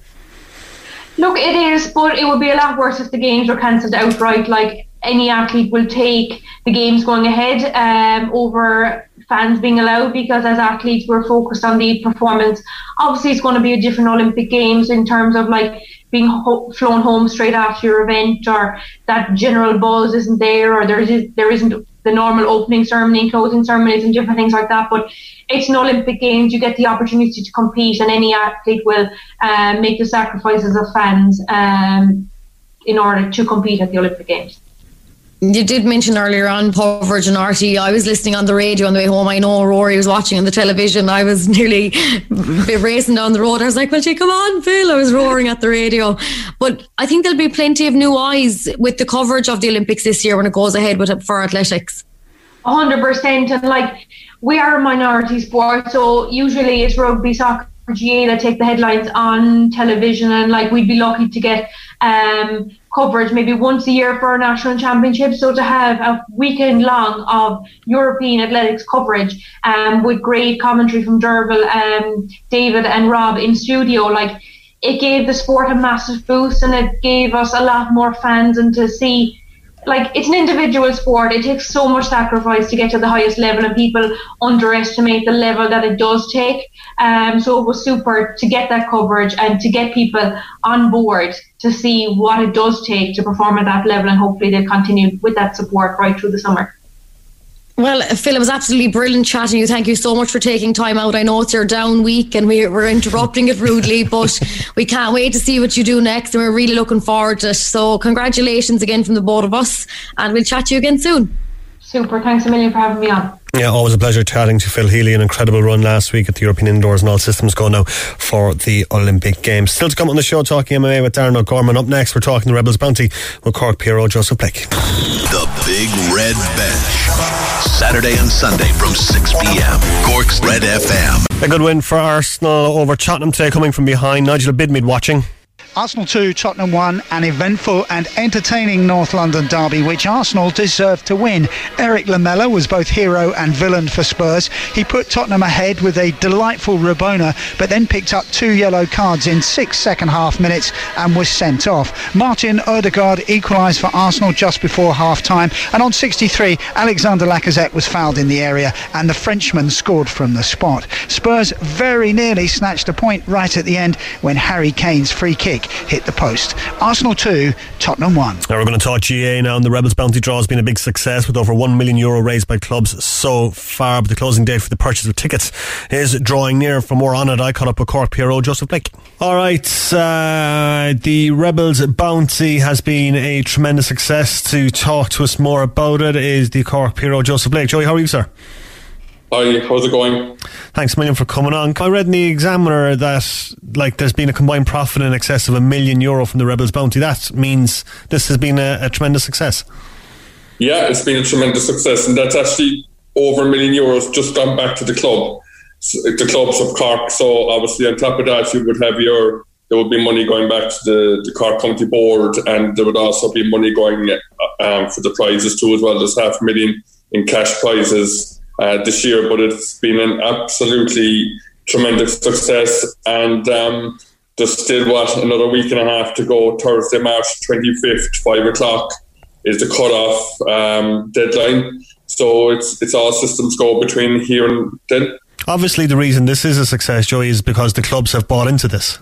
Look, it is, but it would be a lot worse if the games were cancelled outright. Like any athlete will take the games going ahead um, over fans being allowed because as athletes we're focused on the performance. Obviously, it's going to be a different Olympic Games in terms of like being ho- flown home straight after your event, or that general buzz isn't there, or there is there isn't the normal opening ceremony closing ceremonies and different things like that. But it's an Olympic Games. You get the opportunity to compete, and any athlete will um, make the sacrifices of fans um, in order to compete at the Olympic Games. You did mention earlier on and RT. I was listening on the radio on the way home. I know Rory was watching on the television. I was nearly racing down the road. I was like, "Well, she come on, Phil." I was roaring at the radio. But I think there'll be plenty of new eyes with the coverage of the Olympics this year when it goes ahead with for athletics. hundred percent, and like we are a minority sport, so usually it's rugby, soccer, GAA that take the headlines on television, and like we'd be lucky to get um, coverage maybe once a year for a national championship. So to have a weekend long of European athletics coverage um, with great commentary from Derval, um, David, and Rob in studio, like it gave the sport a massive boost, and it gave us a lot more fans and to see like it's an individual sport. It takes so much sacrifice to get to the highest level, and people underestimate the level that it does take. Um, so it was super to get that coverage and to get people on board to see what it does take to perform at that level, and hopefully they'll continue with that support right through the summer. Well, Phil, it was absolutely brilliant chatting you. Thank you so much for taking time out. I know it's your down week and we, we're interrupting it rudely, but we can't wait to see what you do next and we're really looking forward to it. So, congratulations again from the both of us and we'll chat to you again soon. Super. Thanks a million for having me on. Yeah, always a pleasure chatting to Phil Healy. An incredible run last week at the European Indoors and all systems go now for the Olympic Games. Still to come on the show talking MMA with Darren O'Gorman. Up next, we're talking the Rebels Bounty with Cork PRO Joseph Blake. The Big Red Bench. Saturday and Sunday from 6 p.m. Cork's Red FM. A good win for Arsenal over Tottenham today, coming from behind. Nigel Bidmead watching. Arsenal 2, Tottenham 1, an eventful and entertaining North London derby which Arsenal deserved to win. Eric Lamela was both hero and villain for Spurs. He put Tottenham ahead with a delightful Rabona, but then picked up two yellow cards in six second half minutes and was sent off. Martin Odegaard equalised for Arsenal just before half time, and on 63, Alexander Lacazette was fouled in the area and the Frenchman scored from the spot. Spurs very nearly snatched a point right at the end when Harry Kane's free kick hit the post. Arsenal 2, Tottenham 1. Now we're going to talk GAA now, and the Rebels Bounty Draw has been a big success with over 1 million euro raised by clubs so far. But the closing date for the purchase of tickets is drawing near. For more on it, I caught up with Cork PRO Joseph Blake. All right, uh, the Rebels Bounty has been a tremendous success. To talk to us more about it is the Cork PRO Joseph Blake. Joey, how are you, sir? Hi, how's it going? Thanks a million for coming on. I read in the Examiner that like there's been a combined profit in excess of a million euro from the Rebels Bounty. That means this has been a, a tremendous success. Yeah, it's been a tremendous success, and that's actually over a million euros just gone back to the club, the clubs of Cork. So obviously, on top of that, you would have your there would be money going back to the, the Cork County Board, and there would also be money going um, for the prizes too, as well. There's half a million in cash prizes uh, this year, but it's been an absolutely tremendous success. And um, there's still, what, another week and a half to go. Thursday, March 25th, 5 o'clock is the cut-off um, deadline. So it's, it's all systems go between here and then. Obviously, the reason this is a success, Joey, is because the clubs have bought into this.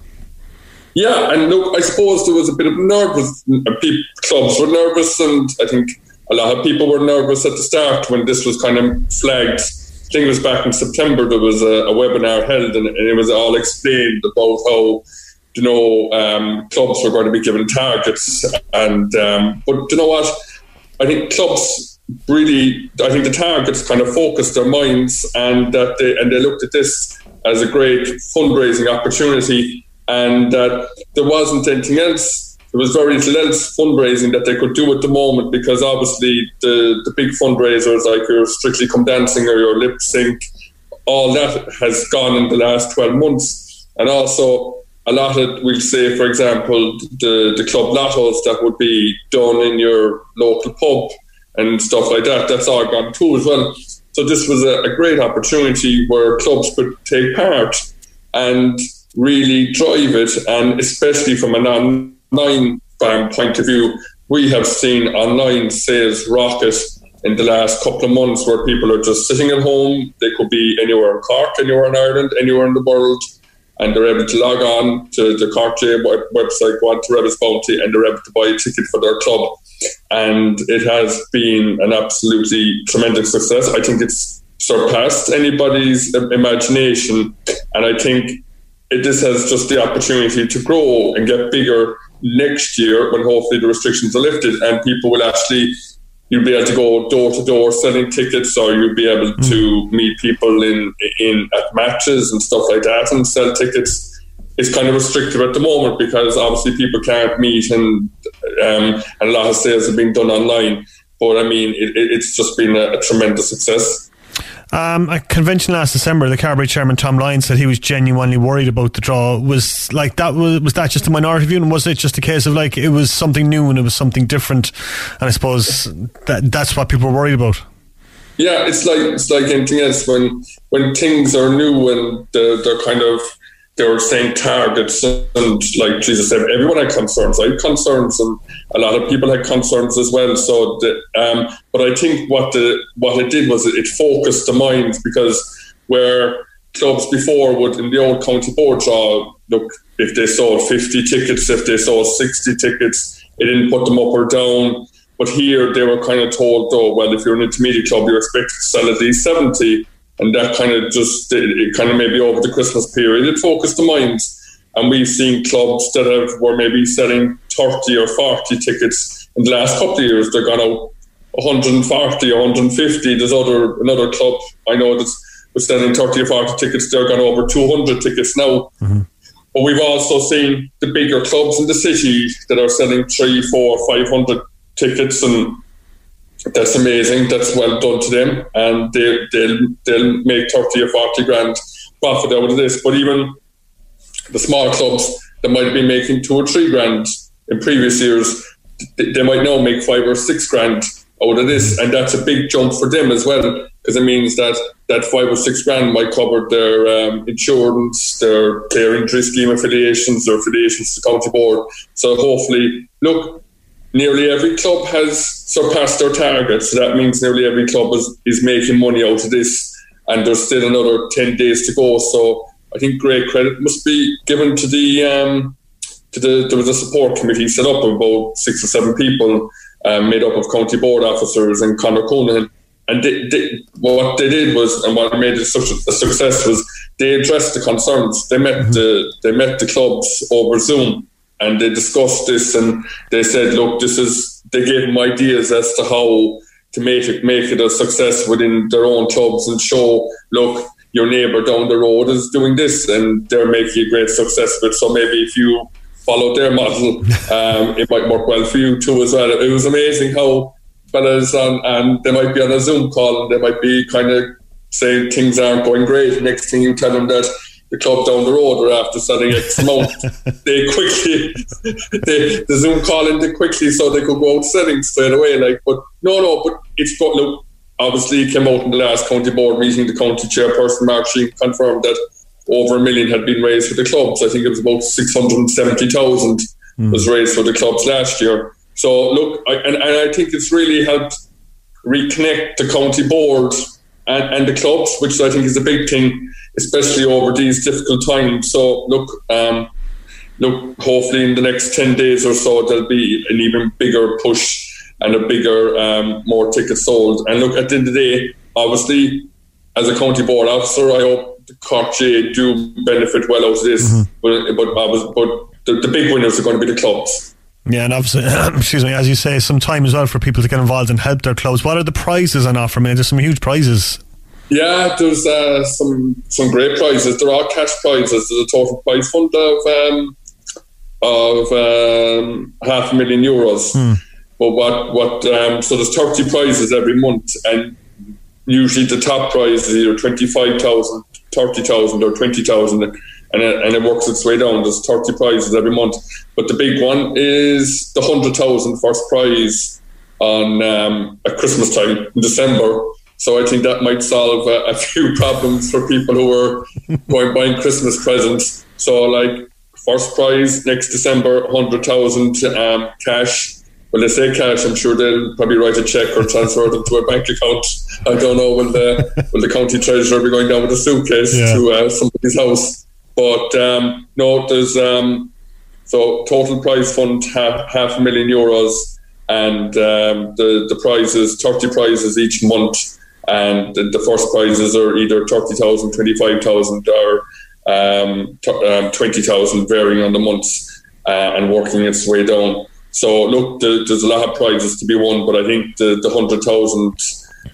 Yeah, and look, I suppose there was a bit of nervous. People, clubs were nervous, and I think a lot of people were nervous at the start when this was kind of flagged. I think it was back in September. There was a, a webinar held, and, and, it was all explained about how you know um, clubs were going to be given targets. And um, but you know what? I think clubs really. I think the targets kind of focused their minds, and that they and they looked at this as a great fundraising opportunity, and that there wasn't anything else there was very little fundraising that they could do at the moment because obviously the, the big fundraisers like your Strictly Come Dancing or your Lip Sync, all that has gone in the last 12 months. And also, a lot of, we'll say, for example, the, the club lottos that would be done in your local pub and stuff like that, that's all gone too as well. So this was a, a great opportunity where clubs could take part and really drive it, and especially from an online point of view, we have seen online sales rocket in the last couple of months where people are just sitting at home. They could be anywhere in Cork, anywhere in Ireland, anywhere in the world, and they're able to log on to the Cork GAA website, go on to Rebels Bounty, and they're able to buy a ticket for their club. And it has been an absolutely tremendous success. I think it's surpassed anybody's imagination, and I think it, this has just the opportunity to grow and get bigger next year when hopefully the restrictions are lifted and people will actually you'll be able to go door to door selling tickets or you'll be able mm. to meet people in in at matches and stuff like that and sell tickets. It's kind of restrictive at the moment because obviously people can't meet and um, and a lot of sales are being done online. But I mean it, it's just been a, a tremendous success um, a convention last December, the Carbery chairman Tom Lyons said he was genuinely worried about the draw. Was like that was was that just a minority view, and was it just a case of like it was something new and it was something different? And I suppose that that's what people were worried about. Yeah, it's like it's like anything else when when things are new and they're, they're kind of they were saying targets and like Jesus said, everyone had concerns. I had concerns, and a lot of people had concerns as well. So, the, um, but I think what the what it did was it focused the minds because where clubs before would in the old county board draw look if they sold 50 tickets, if they sold 60 tickets, it didn't put them up or down. But here they were kind of told, oh well, if you're an intermediate club, you're expected to sell at least 70 and that kind of just it, kind of maybe over the Christmas period it focused the minds. And we've seen clubs that have were maybe selling thirty or forty tickets in the last couple of years. They're gone out 140, 150. There's other another club I know that's was selling 30 or 40 tickets. They're gone over 200 tickets now. Mm-hmm. But we've also seen the bigger clubs in the city that are selling three, four, five hundred tickets and that's amazing. That's well done to them, and they, they'll they'll make thirty or forty grand profit out of this. But even the small clubs that might be making two or three grand in previous years, they might now make five or six grand out of this, and that's a big jump for them as well because it means that that five or six grand might cover their um, insurance, their their injury scheme affiliations, their affiliations to county board. So hopefully, look, nearly every club has surpassed their target. So that means nearly every club is, is making money out of this. And there's still another 10 days to go. So I think great credit must be given to the, um, to the, there was a support committee set up of about six or seven people um, made up of county board officers and Conor Conahan. And they, they, what they did was, and what made it such a success was, they addressed the concerns. They met mm-hmm. the they met the clubs over Zoom, and they discussed this and they said, look, this is, they gave them ideas as to how to make it, make it a success within their own clubs and show, look, your neighbour down the road is doing this and they're making a great success it. So maybe if you follow their model, um, it might work well for you too as well. It was amazing how fellas on, and they might be on a Zoom call and they might be kind of saying things aren't going great. Next thing you tell them that the club down the road or after selling X amount, they quickly they the Zoom call in they quickly so they could go out selling straight away. Like, but no, no, but it's got look. Obviously, it came out in the last county board meeting. The county chairperson Mark Sheehan confirmed that over a million had been raised for the clubs. I think it was about six hundred and seventy thousand mm. was raised for the clubs last year. So look, I, and, and I think it's really helped reconnect the county board and, and the clubs, which I think is a big thing especially over these difficult times. So look, um, look, hopefully in the next ten days or so there'll be an even bigger push and a bigger, um, more tickets sold. And look, at the end of the day, obviously, as a county board officer, I hope the Cork GAA do benefit well out of this. Mm-hmm. But but, but the, the big winners are going to be the clubs. Yeah, and obviously, excuse me, as you say, some time as well for people to get involved and help their clubs. What are the prizes on offer? I mean, there's some huge prizes. Yeah, there's uh, some some great prizes. They're all cash prizes. There's a total prize fund of um, of um, half a million euros. Hmm. But what what um, so there's 30 prizes every month, and usually the top prize is either 25,000, 30,000, or 20,000. And it, and it works its way down. There's 30 prizes every month, but the big one is the 100,000 first prize on um, at Christmas time in December. So I think that might solve a, a few problems for people who are going buying Christmas presents. So like first prize next December, 100,000 um, cash when they say cash, I'm sure they'll probably write a check or transfer it to a bank account. I don't know will the will the county treasurer be going down with a suitcase yeah. to uh, somebody's house? But um, no, there's um, so total prize fund half half a million euros, and um, the the prizes thirty prizes each month, and the, the first prizes are either 30,000, 25,000 or um, t- um, 20,000, varying on the months, uh, and working its way down. So look, the, there's a lot of prizes to be won, but I think the, the hundred thousand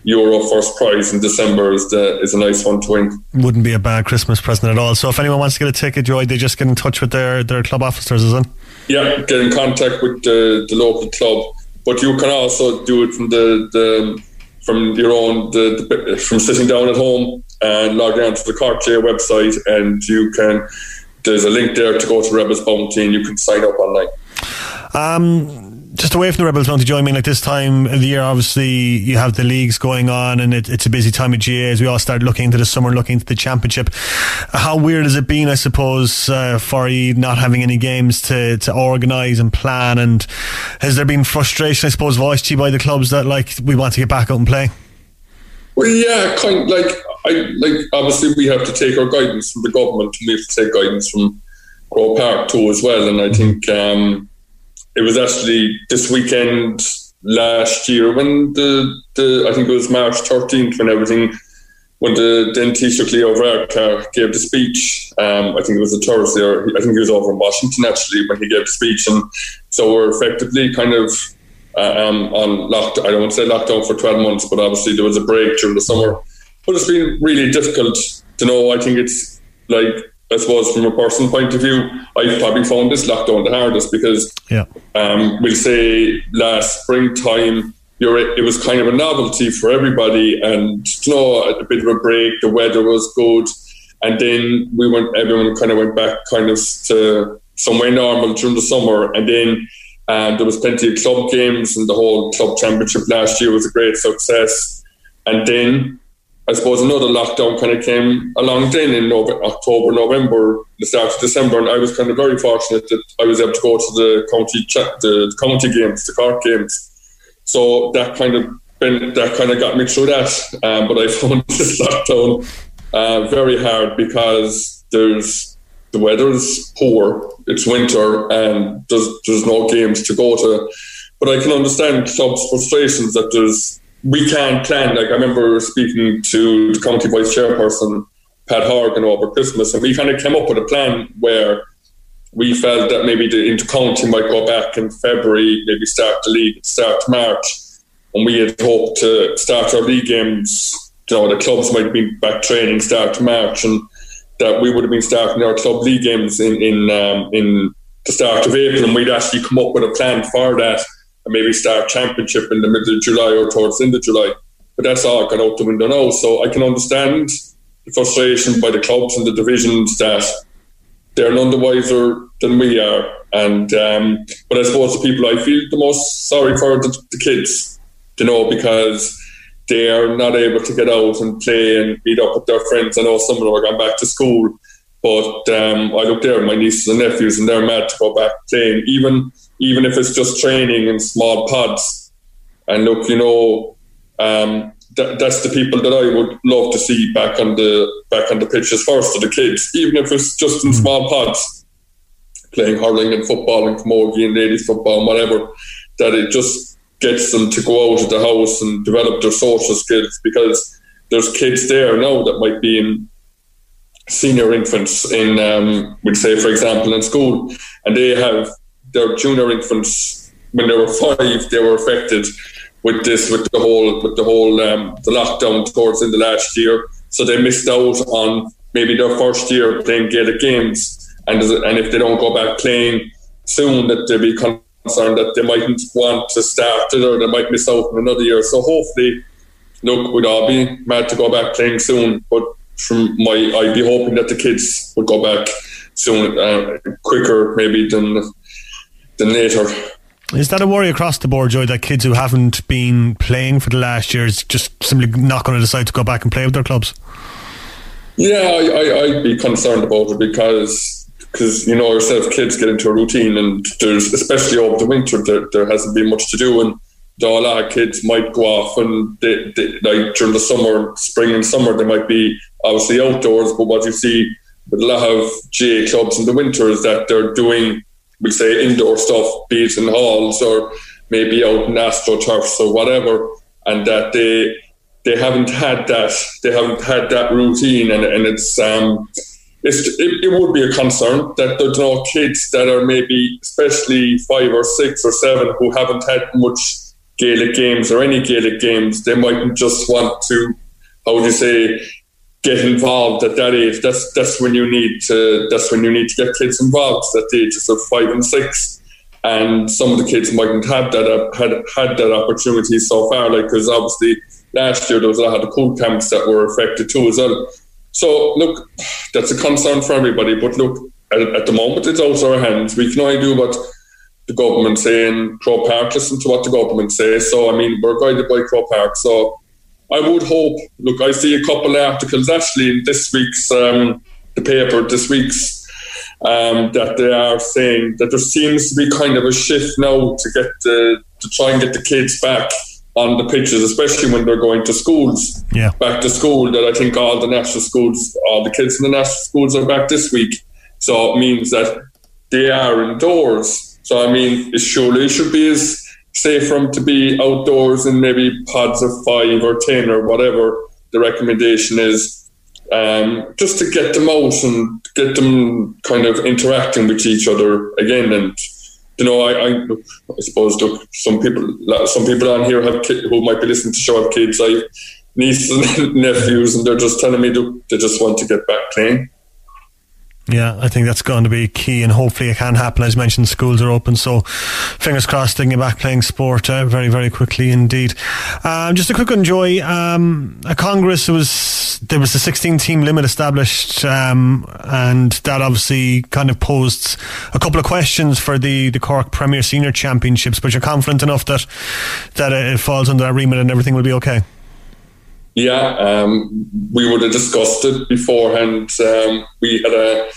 euro first prize in December is the is a nice one to win. Wouldn't be a bad Christmas present at all. So if anyone wants to get a ticket, Joy, they just get in touch with their, their club officers, is it? Yeah, get in contact with the, the local club. But you can also do it from the, the from your own the, the, from sitting down at home and log on to the GAA website and you can there's a link there to go to Rebels Bounty and you can sign up online. Um, just away from the Rebels, don't you join me? Like this time of the year, obviously you have the leagues going on, and it, it's a busy time of year as we all start looking into the summer, looking into the championship. How weird has it been, I suppose, uh, for you not having any games to to organise and plan? And has there been frustration, I suppose, voiced to you by the clubs that like we want to get back out and play? Well, yeah, kind of like I like obviously we have to take our guidance from the government, and we have to take guidance from Croke Park too as well. And I think. Um, it was actually this weekend last year when the, the I think it was March 13th when everything when the then Taoiseach Leo Varadkar gave the speech. Um, I think it was a Thursday, or I think he was over in Washington actually when he gave the speech, and so we're effectively kind of uh, um, on locked. I don't want to say lockdown for 12 months, but obviously there was a break during the summer. But it's been really difficult to know. I think it's like I suppose from a personal point of view, I've probably found this lockdown the hardest because yeah. um, we'll say last springtime, you're, it was kind of a novelty for everybody, and you know a bit of a break. The weather was good, and then we went. Everyone kind of went back kind of to somewhere normal during the summer, and then um, there was plenty of club games, and the whole club championship last year was a great success. And then I suppose another lockdown kind of came along then in November, October, November, the start of December, and I was kind of very fortunate that I was able to go to the county the county games, the Cork games. So that kind of been, that kind of got me through that. Um, but I found this lockdown uh, very hard because there's the weather's poor, it's winter, and there's there's no games to go to. But I can understand clubs' frustrations that there's we can't plan. Like I remember speaking to the county vice chairperson Pat Horgan over Christmas, and we kind of came up with a plan where we felt that maybe the inter-county might go back in February, maybe start the league, start March, and we had hoped to start our league games. You know, the clubs might be back training start March, and that we would have been starting our club league games in in um, in the start of April, and we'd actually come up with a plan for that and maybe start championship in the middle of July or towards the end of July. But that's all gone out the window now. So I can understand the frustration by the clubs and the divisions that they're none the wiser than we are. And um, but I suppose the people I feel the most sorry for the, the kids, you know, because they are not able to get out and play and meet up with their friends. I know some of them are going back to school, but um, I look there, my nieces and nephews, and they're mad to go back playing. Even even if it's just training in small pods. And look, you know, um, that, that's the people that I would love to see back on the back on the pitches first to the kids, even if it's just in mm. small pods, playing hurling and football and camogie and ladies football and whatever. That it just gets them to go out of the house and develop their social skills because there's kids there now that might be in senior infants in, um, we'd say, for example, in school, and they have their junior infants when they were five, they were affected with this, with the whole, with the whole um, the lockdown towards in the last year. So they missed out on maybe their first year playing Gaelic games, and and if they don't go back playing soon, that they'll be concerned that they mightn't want to start it or they might miss out on another year. So hopefully, look, we'd all be mad to go back playing soon, but from my, I'd be hoping that the kids would go back soon, uh, quicker maybe than than later. Is that a worry across the board, Joy, that kids who haven't been playing for the last years just simply not going to decide to go back and play with their clubs? Yeah, I, I, I'd be concerned about it because because you know yourself, kids get into a routine, and there's especially over the winter there, there hasn't been much to do, and a lot of kids might go off and they, they, like during the summer, spring and summer, they might be obviously outdoors. But what you see with a lot of GAA clubs in the winter is that they're doing, we'll say, indoor stuff, be it in halls or maybe out in astroturfs or whatever, and that they they haven't had that they haven't had that routine, and, and it's um it's, it, it would be a concern that there's no kids that are maybe, especially five or six or seven, who haven't had much Gaelic games or any Gaelic games, they mightn't just want to, how would you say, get involved at that age. That's that's when you need to that's when you need to get kids involved at the ages of five and six. And some of the kids mightn't have that uh, had had that opportunity so far. Like because obviously last year there was a lot of pool camps that were affected too as well. So look, that's a concern for everybody. But look, at, at the moment it's out of our hands. We can only do what the government saying Croke Park, listen to what the government says. So, I mean, we're guided by Croke Park. So, I would hope, look, I see a couple of articles actually in this week's, um, the paper, this week's, um, that they are saying that there seems to be kind of a shift now to get the, to try and get the kids back on the pitches, especially when they're going to schools. Yeah. Back to school, that I think all the national schools, all the kids in the national schools are back this week. So it means that they are indoors so I mean, it surely should be as for them to be outdoors in maybe pods of five or ten or whatever the recommendation is, um, just to get them out and get them kind of interacting with each other again. And you know, I, I, I suppose look, some people, some people on here have kids who might be listening to show have kids. I nieces and nephews, and they're just telling me they just want to get back playing. Yeah, I think that's going to be key, and hopefully it can happen. As mentioned, schools are open, so fingers crossed get back playing sport uh, very, very quickly indeed. Um, just a quick one. Um, a Congress was there was a 16 team limit established, um, and that obviously kind of posed a couple of questions for the, the Cork Premier Senior Championships. But you're confident enough that that it falls under that remit and everything will be okay. Yeah, um, we would have discussed it beforehand. Um, we had a,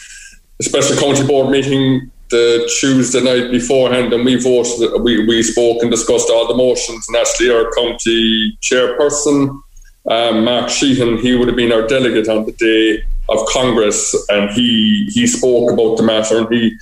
a, special county board meeting the Tuesday night beforehand, and we voted. We, we spoke and discussed all the motions. And actually, our county chairperson, um, Mark Sheehan, he would have been our delegate on the day of Congress, and he he spoke about the matter, and he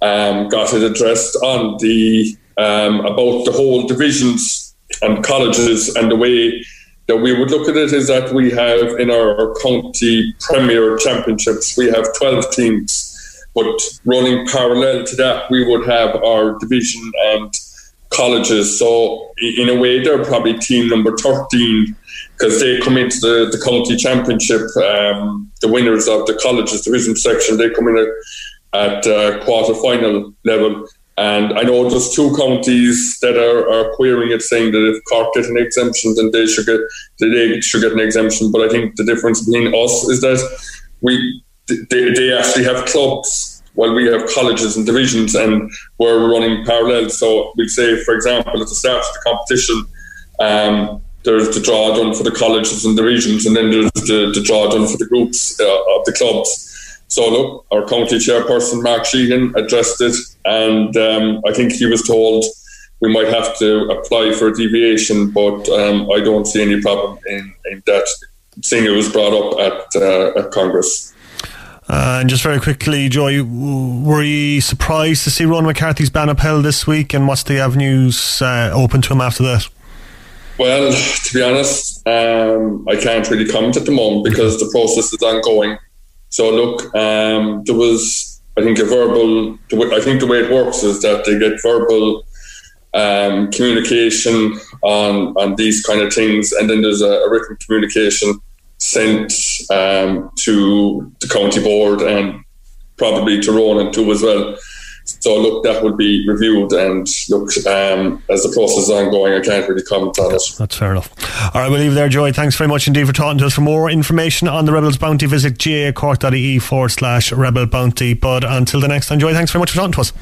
um, got it addressed on the um, about the whole divisions and colleges and the way that we would look at it is that we have in our county premier championships, we have 12 teams. But running parallel to that, we would have our division and colleges. So, in a way, they're probably team number 13 because they come into the, the county championship. Um, the winners of the colleges division section, they come in at, at uh, quarter final level. And I know there's two counties that are, are querying it, saying that if Cork get an exemption, then they should get they should get an exemption. But I think the difference between us is that we they, they actually have clubs while we have colleges and divisions, and we're running parallel. So we'd say, for example, at the start of the competition, um, there's the draw done for the colleges and divisions, and then there's the, the draw done for the groups uh, of the clubs. So look, our county chairperson Mark Sheehan addressed it, and um, I think he was told we might have to apply for a deviation, but um, I don't see any problem in, in that, seeing it was brought up at, uh, at Congress. Uh, and just very quickly, Joy, were you surprised to see Ronan McCarthy's ban upheld this week, and what's the avenues uh, open to him after that? Well, to be honest, um, I can't really comment at the moment because the process is ongoing. So look, um, there was I think a verbal. I think the way it works is that they get verbal um, communication on on these kind of things, and then there's a, a written communication sent um, to the county board and probably to Ronan too as well. So look, that will be reviewed, and look, um, as the process is ongoing, I can't really comment on it. That's fair enough. All right, we'll leave there, Joy. Thanks very much indeed for talking to us. For more information on the Rebels Bounty, visit gaacork.ie forward slash Rebel Bounty. But until the next time, Joy, thanks very much for talking to us.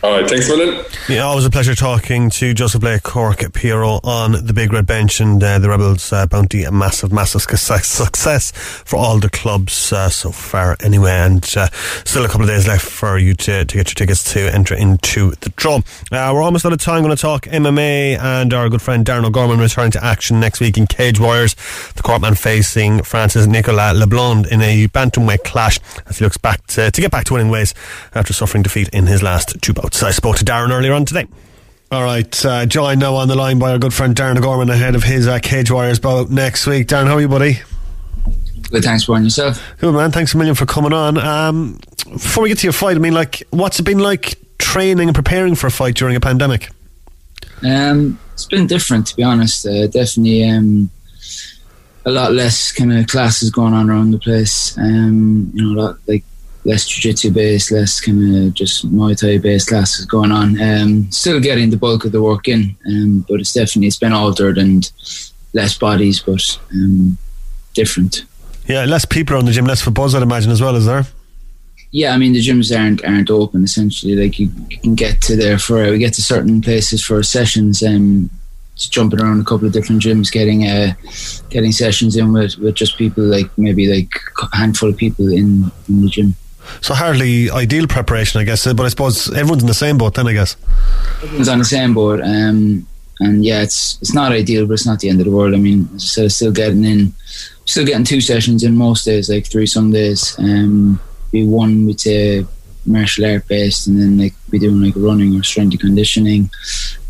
All right, thanks, William. Yeah, always a pleasure talking to Joseph Blake Cork PRO on the Big Red Bench and uh, the Rebels uh, Bounty. A massive, massive success, for all the clubs uh, so far, anyway. And uh, still a couple of days left for you to, to get your tickets to enter into the draw. Uh, we're almost out of time. Going to talk MMA and our good friend Darren O'Gorman returning to action next week in Cage Warriors. The Corkman facing Francis Nicolas Leblond in a bantamweight clash as he looks back to, to get back to winning ways after suffering defeat in his last two bouts. I spoke to Darren earlier on today. All right, uh, joined now on the line by our good friend Darren O'Gorman ahead of his uh, Cage Warriors bout next week. Darren, how are you, buddy? Good, thanks, Brian. Yourself? Good, man. Thanks a million for coming on. Um, before we get to your fight, I mean, like, what's it been like training and preparing for a fight during a pandemic? Um, it's been different, to be honest. Uh, definitely um, a lot less kind of classes going on around the place. Um, you know, a lot like less jiu-jitsu based, less kind of just Muay Thai based classes going on. Um, still getting the bulk of the work in, um, but it's definitely it's been altered and less bodies, but um, different. Yeah, less people around the gym, less for buzz, I'd imagine as well, is there? Yeah, I mean the gyms aren't aren't open essentially. Like you, can get to there for we get to certain places for sessions and just jumping around a couple of different gyms, getting uh, getting sessions in with, with just people like maybe like a handful of people in, in the gym. So hardly ideal preparation, I guess. But I suppose everyone's in the same boat then. I guess everyone's on the same boat. Um, and yeah, it's it's not ideal, but it's not the end of the world. I mean, as I said, still getting in, still getting two sessions in most days, like three some days. Um, be one with a martial art based, and then like be doing like running or strength and conditioning.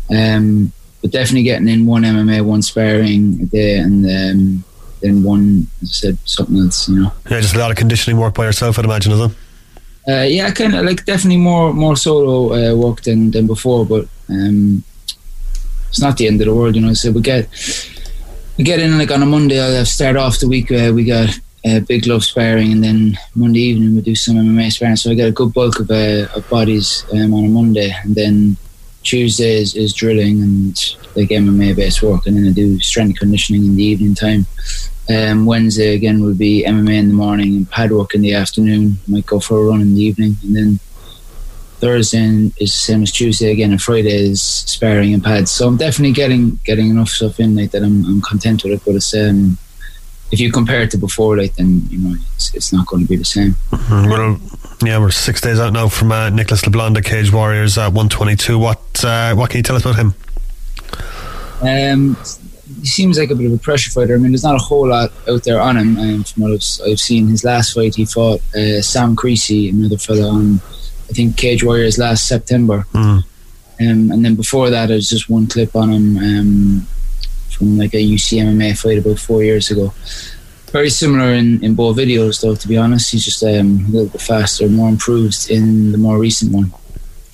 Um, but definitely getting in one MMA, one sparring a day, and um, then one, as I said, something else. You know. Yeah, just a lot of conditioning work by yourself, I'd imagine, is it? Uh, yeah, kind of like definitely more more solo uh, work than than before, but um, it's not the end of the world, you know. So we get we get in like on a Monday. I'll start off the week. Uh, we got uh, big love sparring, and then Monday evening we do some MMA sparring. So I get a good bulk of, uh, of bodies um, on a Monday, and then Tuesday is, is drilling and like MMA based work, and then I do strength conditioning in the evening time. Um, Wednesday again will be MMA in the morning and pad work in the afternoon. Might go for a run in the evening, and then Thursday is the same as Tuesday again, and Friday is sparring and pads. So I'm definitely getting getting enough stuff in like that. I'm, I'm content with it, but it's um, if you compare it to before, like then you know it's, it's not going to be the same. Mm-hmm. Well, yeah, we're six days out now from uh, Nicholas LeBlond at Cage Warriors at 122. What uh, what can you tell us about him? Um, he seems like a bit of a pressure fighter. I mean, there's not a whole lot out there on him. Um, from what I've, I've, seen, his last fight he fought uh, Sam Creasey, another fellow on I think Cage Warriors last September. Mm. Um, and then before that, there's just one clip on him um, from like a UCMMA fight about four years ago. Very similar in, in both videos, though. To be honest, he's just um, a little bit faster, more improved in the more recent one.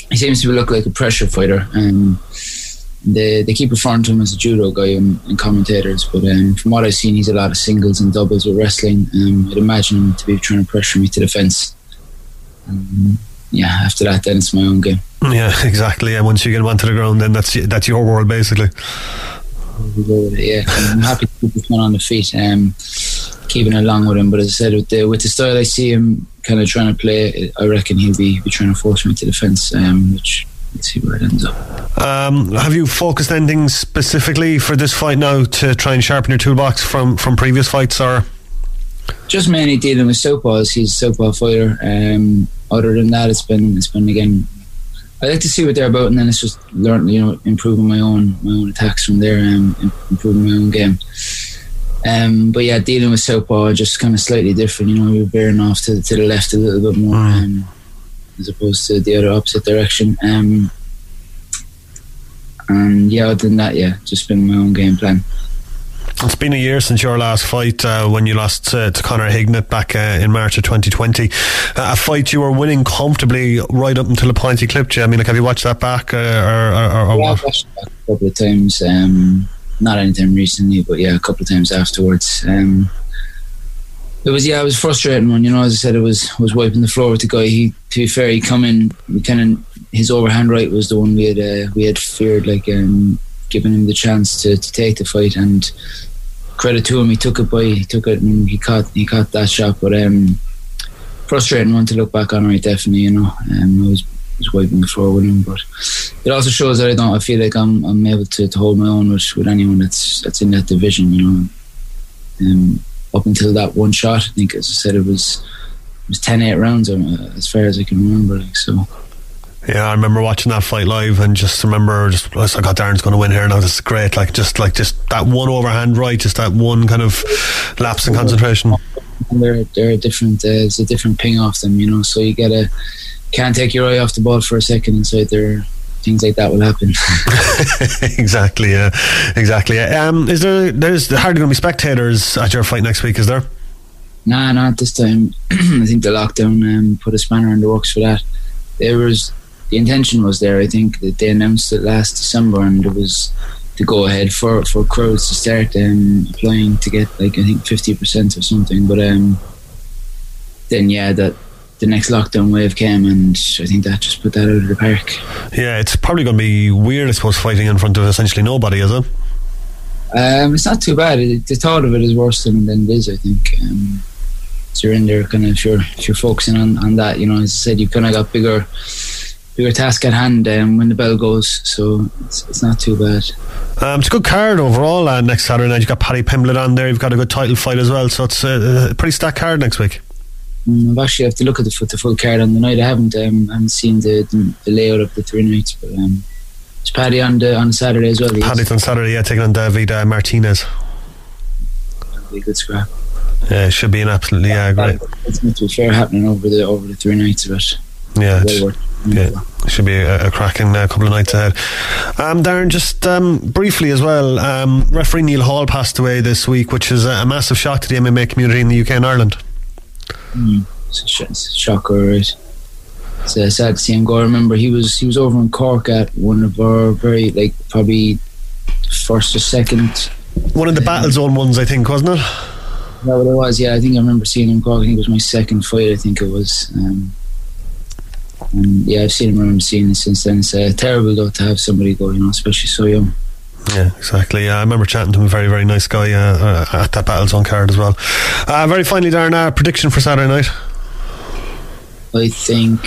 He seems to look like a pressure fighter. Um, they they keep referring to him as a judo guy in, in commentators, but um, from what I've seen, he's a lot of singles and doubles with wrestling. Um, I'd imagine him to be trying to pressure me to the fence. Um, yeah, after that, then it's my own game. Yeah, exactly. And once you get him onto the ground, then that's that's your world basically. Yeah, I'm happy to keep this one on the feet, um, keeping along with him. But as I said, with the with the style I see him kind of trying to play, I reckon he'll be, be trying to force me to the fence, um, which let's see where it ends up. Um, have you focused anything specifically for this fight now to try and sharpen your toolbox from from previous fights, or? Just mainly dealing with southpaws. He's a southpaw fighter. Um, other than that, it's been it's been again. I like to see what they're about, and then it's just learn, you know, improving my own my own attacks from there, and improving my own game. Um, but yeah, dealing with southpaw just kind of slightly different. You know, we're veering off to, to the left a little bit more, Mm. um, as opposed to the other opposite direction. Um, and yeah, other than that, yeah, just been my own game plan. It's been a year since your last fight uh, when you lost uh, to Conor Hignett back uh, in March of 2020. Uh, a fight you were winning comfortably right up until the point he clipped you. I mean, like, have you watched that back uh, or, or, or, or Yeah, what? I've watched it back a couple of times. Um, not anytime recently, but yeah, a couple of times afterwards. Um, It was yeah, it was frustrating one. You know, as I said, it was was wiping the floor with the guy. He, to be fair, he come in. Kind of his overhand right was the one we had uh, we had feared, like um, giving him the chance to, to take the fight. And credit to him, he took it by he took it and he caught he caught that shot. But um, frustrating one to look back on, right? Definitely, you know. Um, I was was wiping the floor with him, but it also shows that I don't. I feel like I'm I'm able to, to hold my own with, with anyone that's that's in that division, you know. Um, up until that one shot, I think, as I said, it was it was 10-8 rounds uh, as far as I can remember. Like so. Yeah, I remember watching that fight live and just remember just I was like, oh, Darren's going to win here now. This is great. Like just like just that one overhand right, just that one kind of lapse in concentration. They're they're a different. Uh, it's a different ping off them, you know. So you gotta can't take your eye off the ball for a second inside there. Things like that will happen. exactly. Yeah. Exactly. Um, is there? There's hardly going to be spectators at your fight next week, is there? Nah, not this time. I think the lockdown um, put a spanner in the works for that. There was the intention was there. I think that they announced it last December, and it was to go ahead for for crowds to start um, applying to get like I think fifty percent or something. But um, then yeah, that the next lockdown wave came, and I think that just put that out of the park. Yeah, it's probably going to be weird, I suppose, fighting in front of essentially nobody, is it? Um, it's not too bad. It, the thought of it is worse than, than it is, I think. Um, so you're in there, kind of, if you're if you're focusing on, on that, you know, as I said, you've kind of got bigger bigger task at hand um, when the bell goes, so it's, it's not too bad. Um, it's a good card overall. Uh, next Saturday night, you've got Paddy Pimblett on there. You've got a good title fight as well, so it's a, a pretty stacked card next week. I've actually have to look at the, the full card on the night. I haven't um, I haven't seen the, the, the layout of the three nights, but um, it's Paddy on the on Saturday as well. Paddy's on Saturday, yeah, taking on David uh, Martinez. That'll be a good scrap. Yeah, it should be an absolutely yeah, great. It's not too fair happening over the over the three nights, but yeah, well yeah, should be a, a cracking uh, couple of nights ahead. Um, Darren, just um, briefly as well, um, referee Neil Hall passed away this week, which is a, a, massive shock to the MMA community in the UK and Ireland. Mm, it's, a sh- it's a shocker, right? It's uh, sad to see him go. I remember he was he was over in Cork at one of our very like probably first or second. One of the battle zone ones, I think, wasn't it? That what it was. Yeah, I think I remember seeing him Cork. I think it was my second fight. I think it was. Um, and yeah, I've seen him around the scene since then. It's uh, terrible though to have somebody go, you know, especially so young. Yeah, exactly. Yeah, I remember chatting to him. A very, very nice guy uh, uh, at that Battlezone card as well. Uh, very finally, Darren, uh, prediction for Saturday night. I think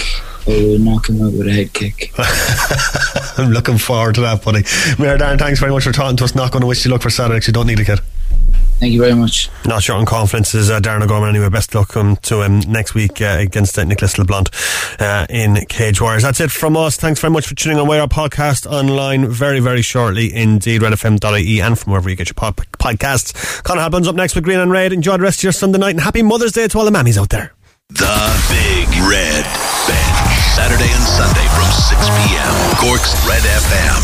I will knock him out with a head kick. I'm looking forward to that, buddy. Mayor Darren, thanks very much for talking to us. Not going to wish you luck for Saturday because you don't need a kid. Thank you very much. Not short on confidence is uh, Darren O'Gorman anyway. Best luck um, to him next week uh, against uh, Nicholas LeBlanc uh, in Cage Warriors. That's it from us. Thanks very much for tuning on. We're our podcast online very, very shortly indeed. RedFM.ie and from wherever you get your pod- podcasts. Conor Halbun's up next with Green and Red. Enjoy the rest of your Sunday night and happy Mother's Day to all the mammies out there. The Big Red Bench. Saturday and Sunday from 6 p.m. Cork's Red FM.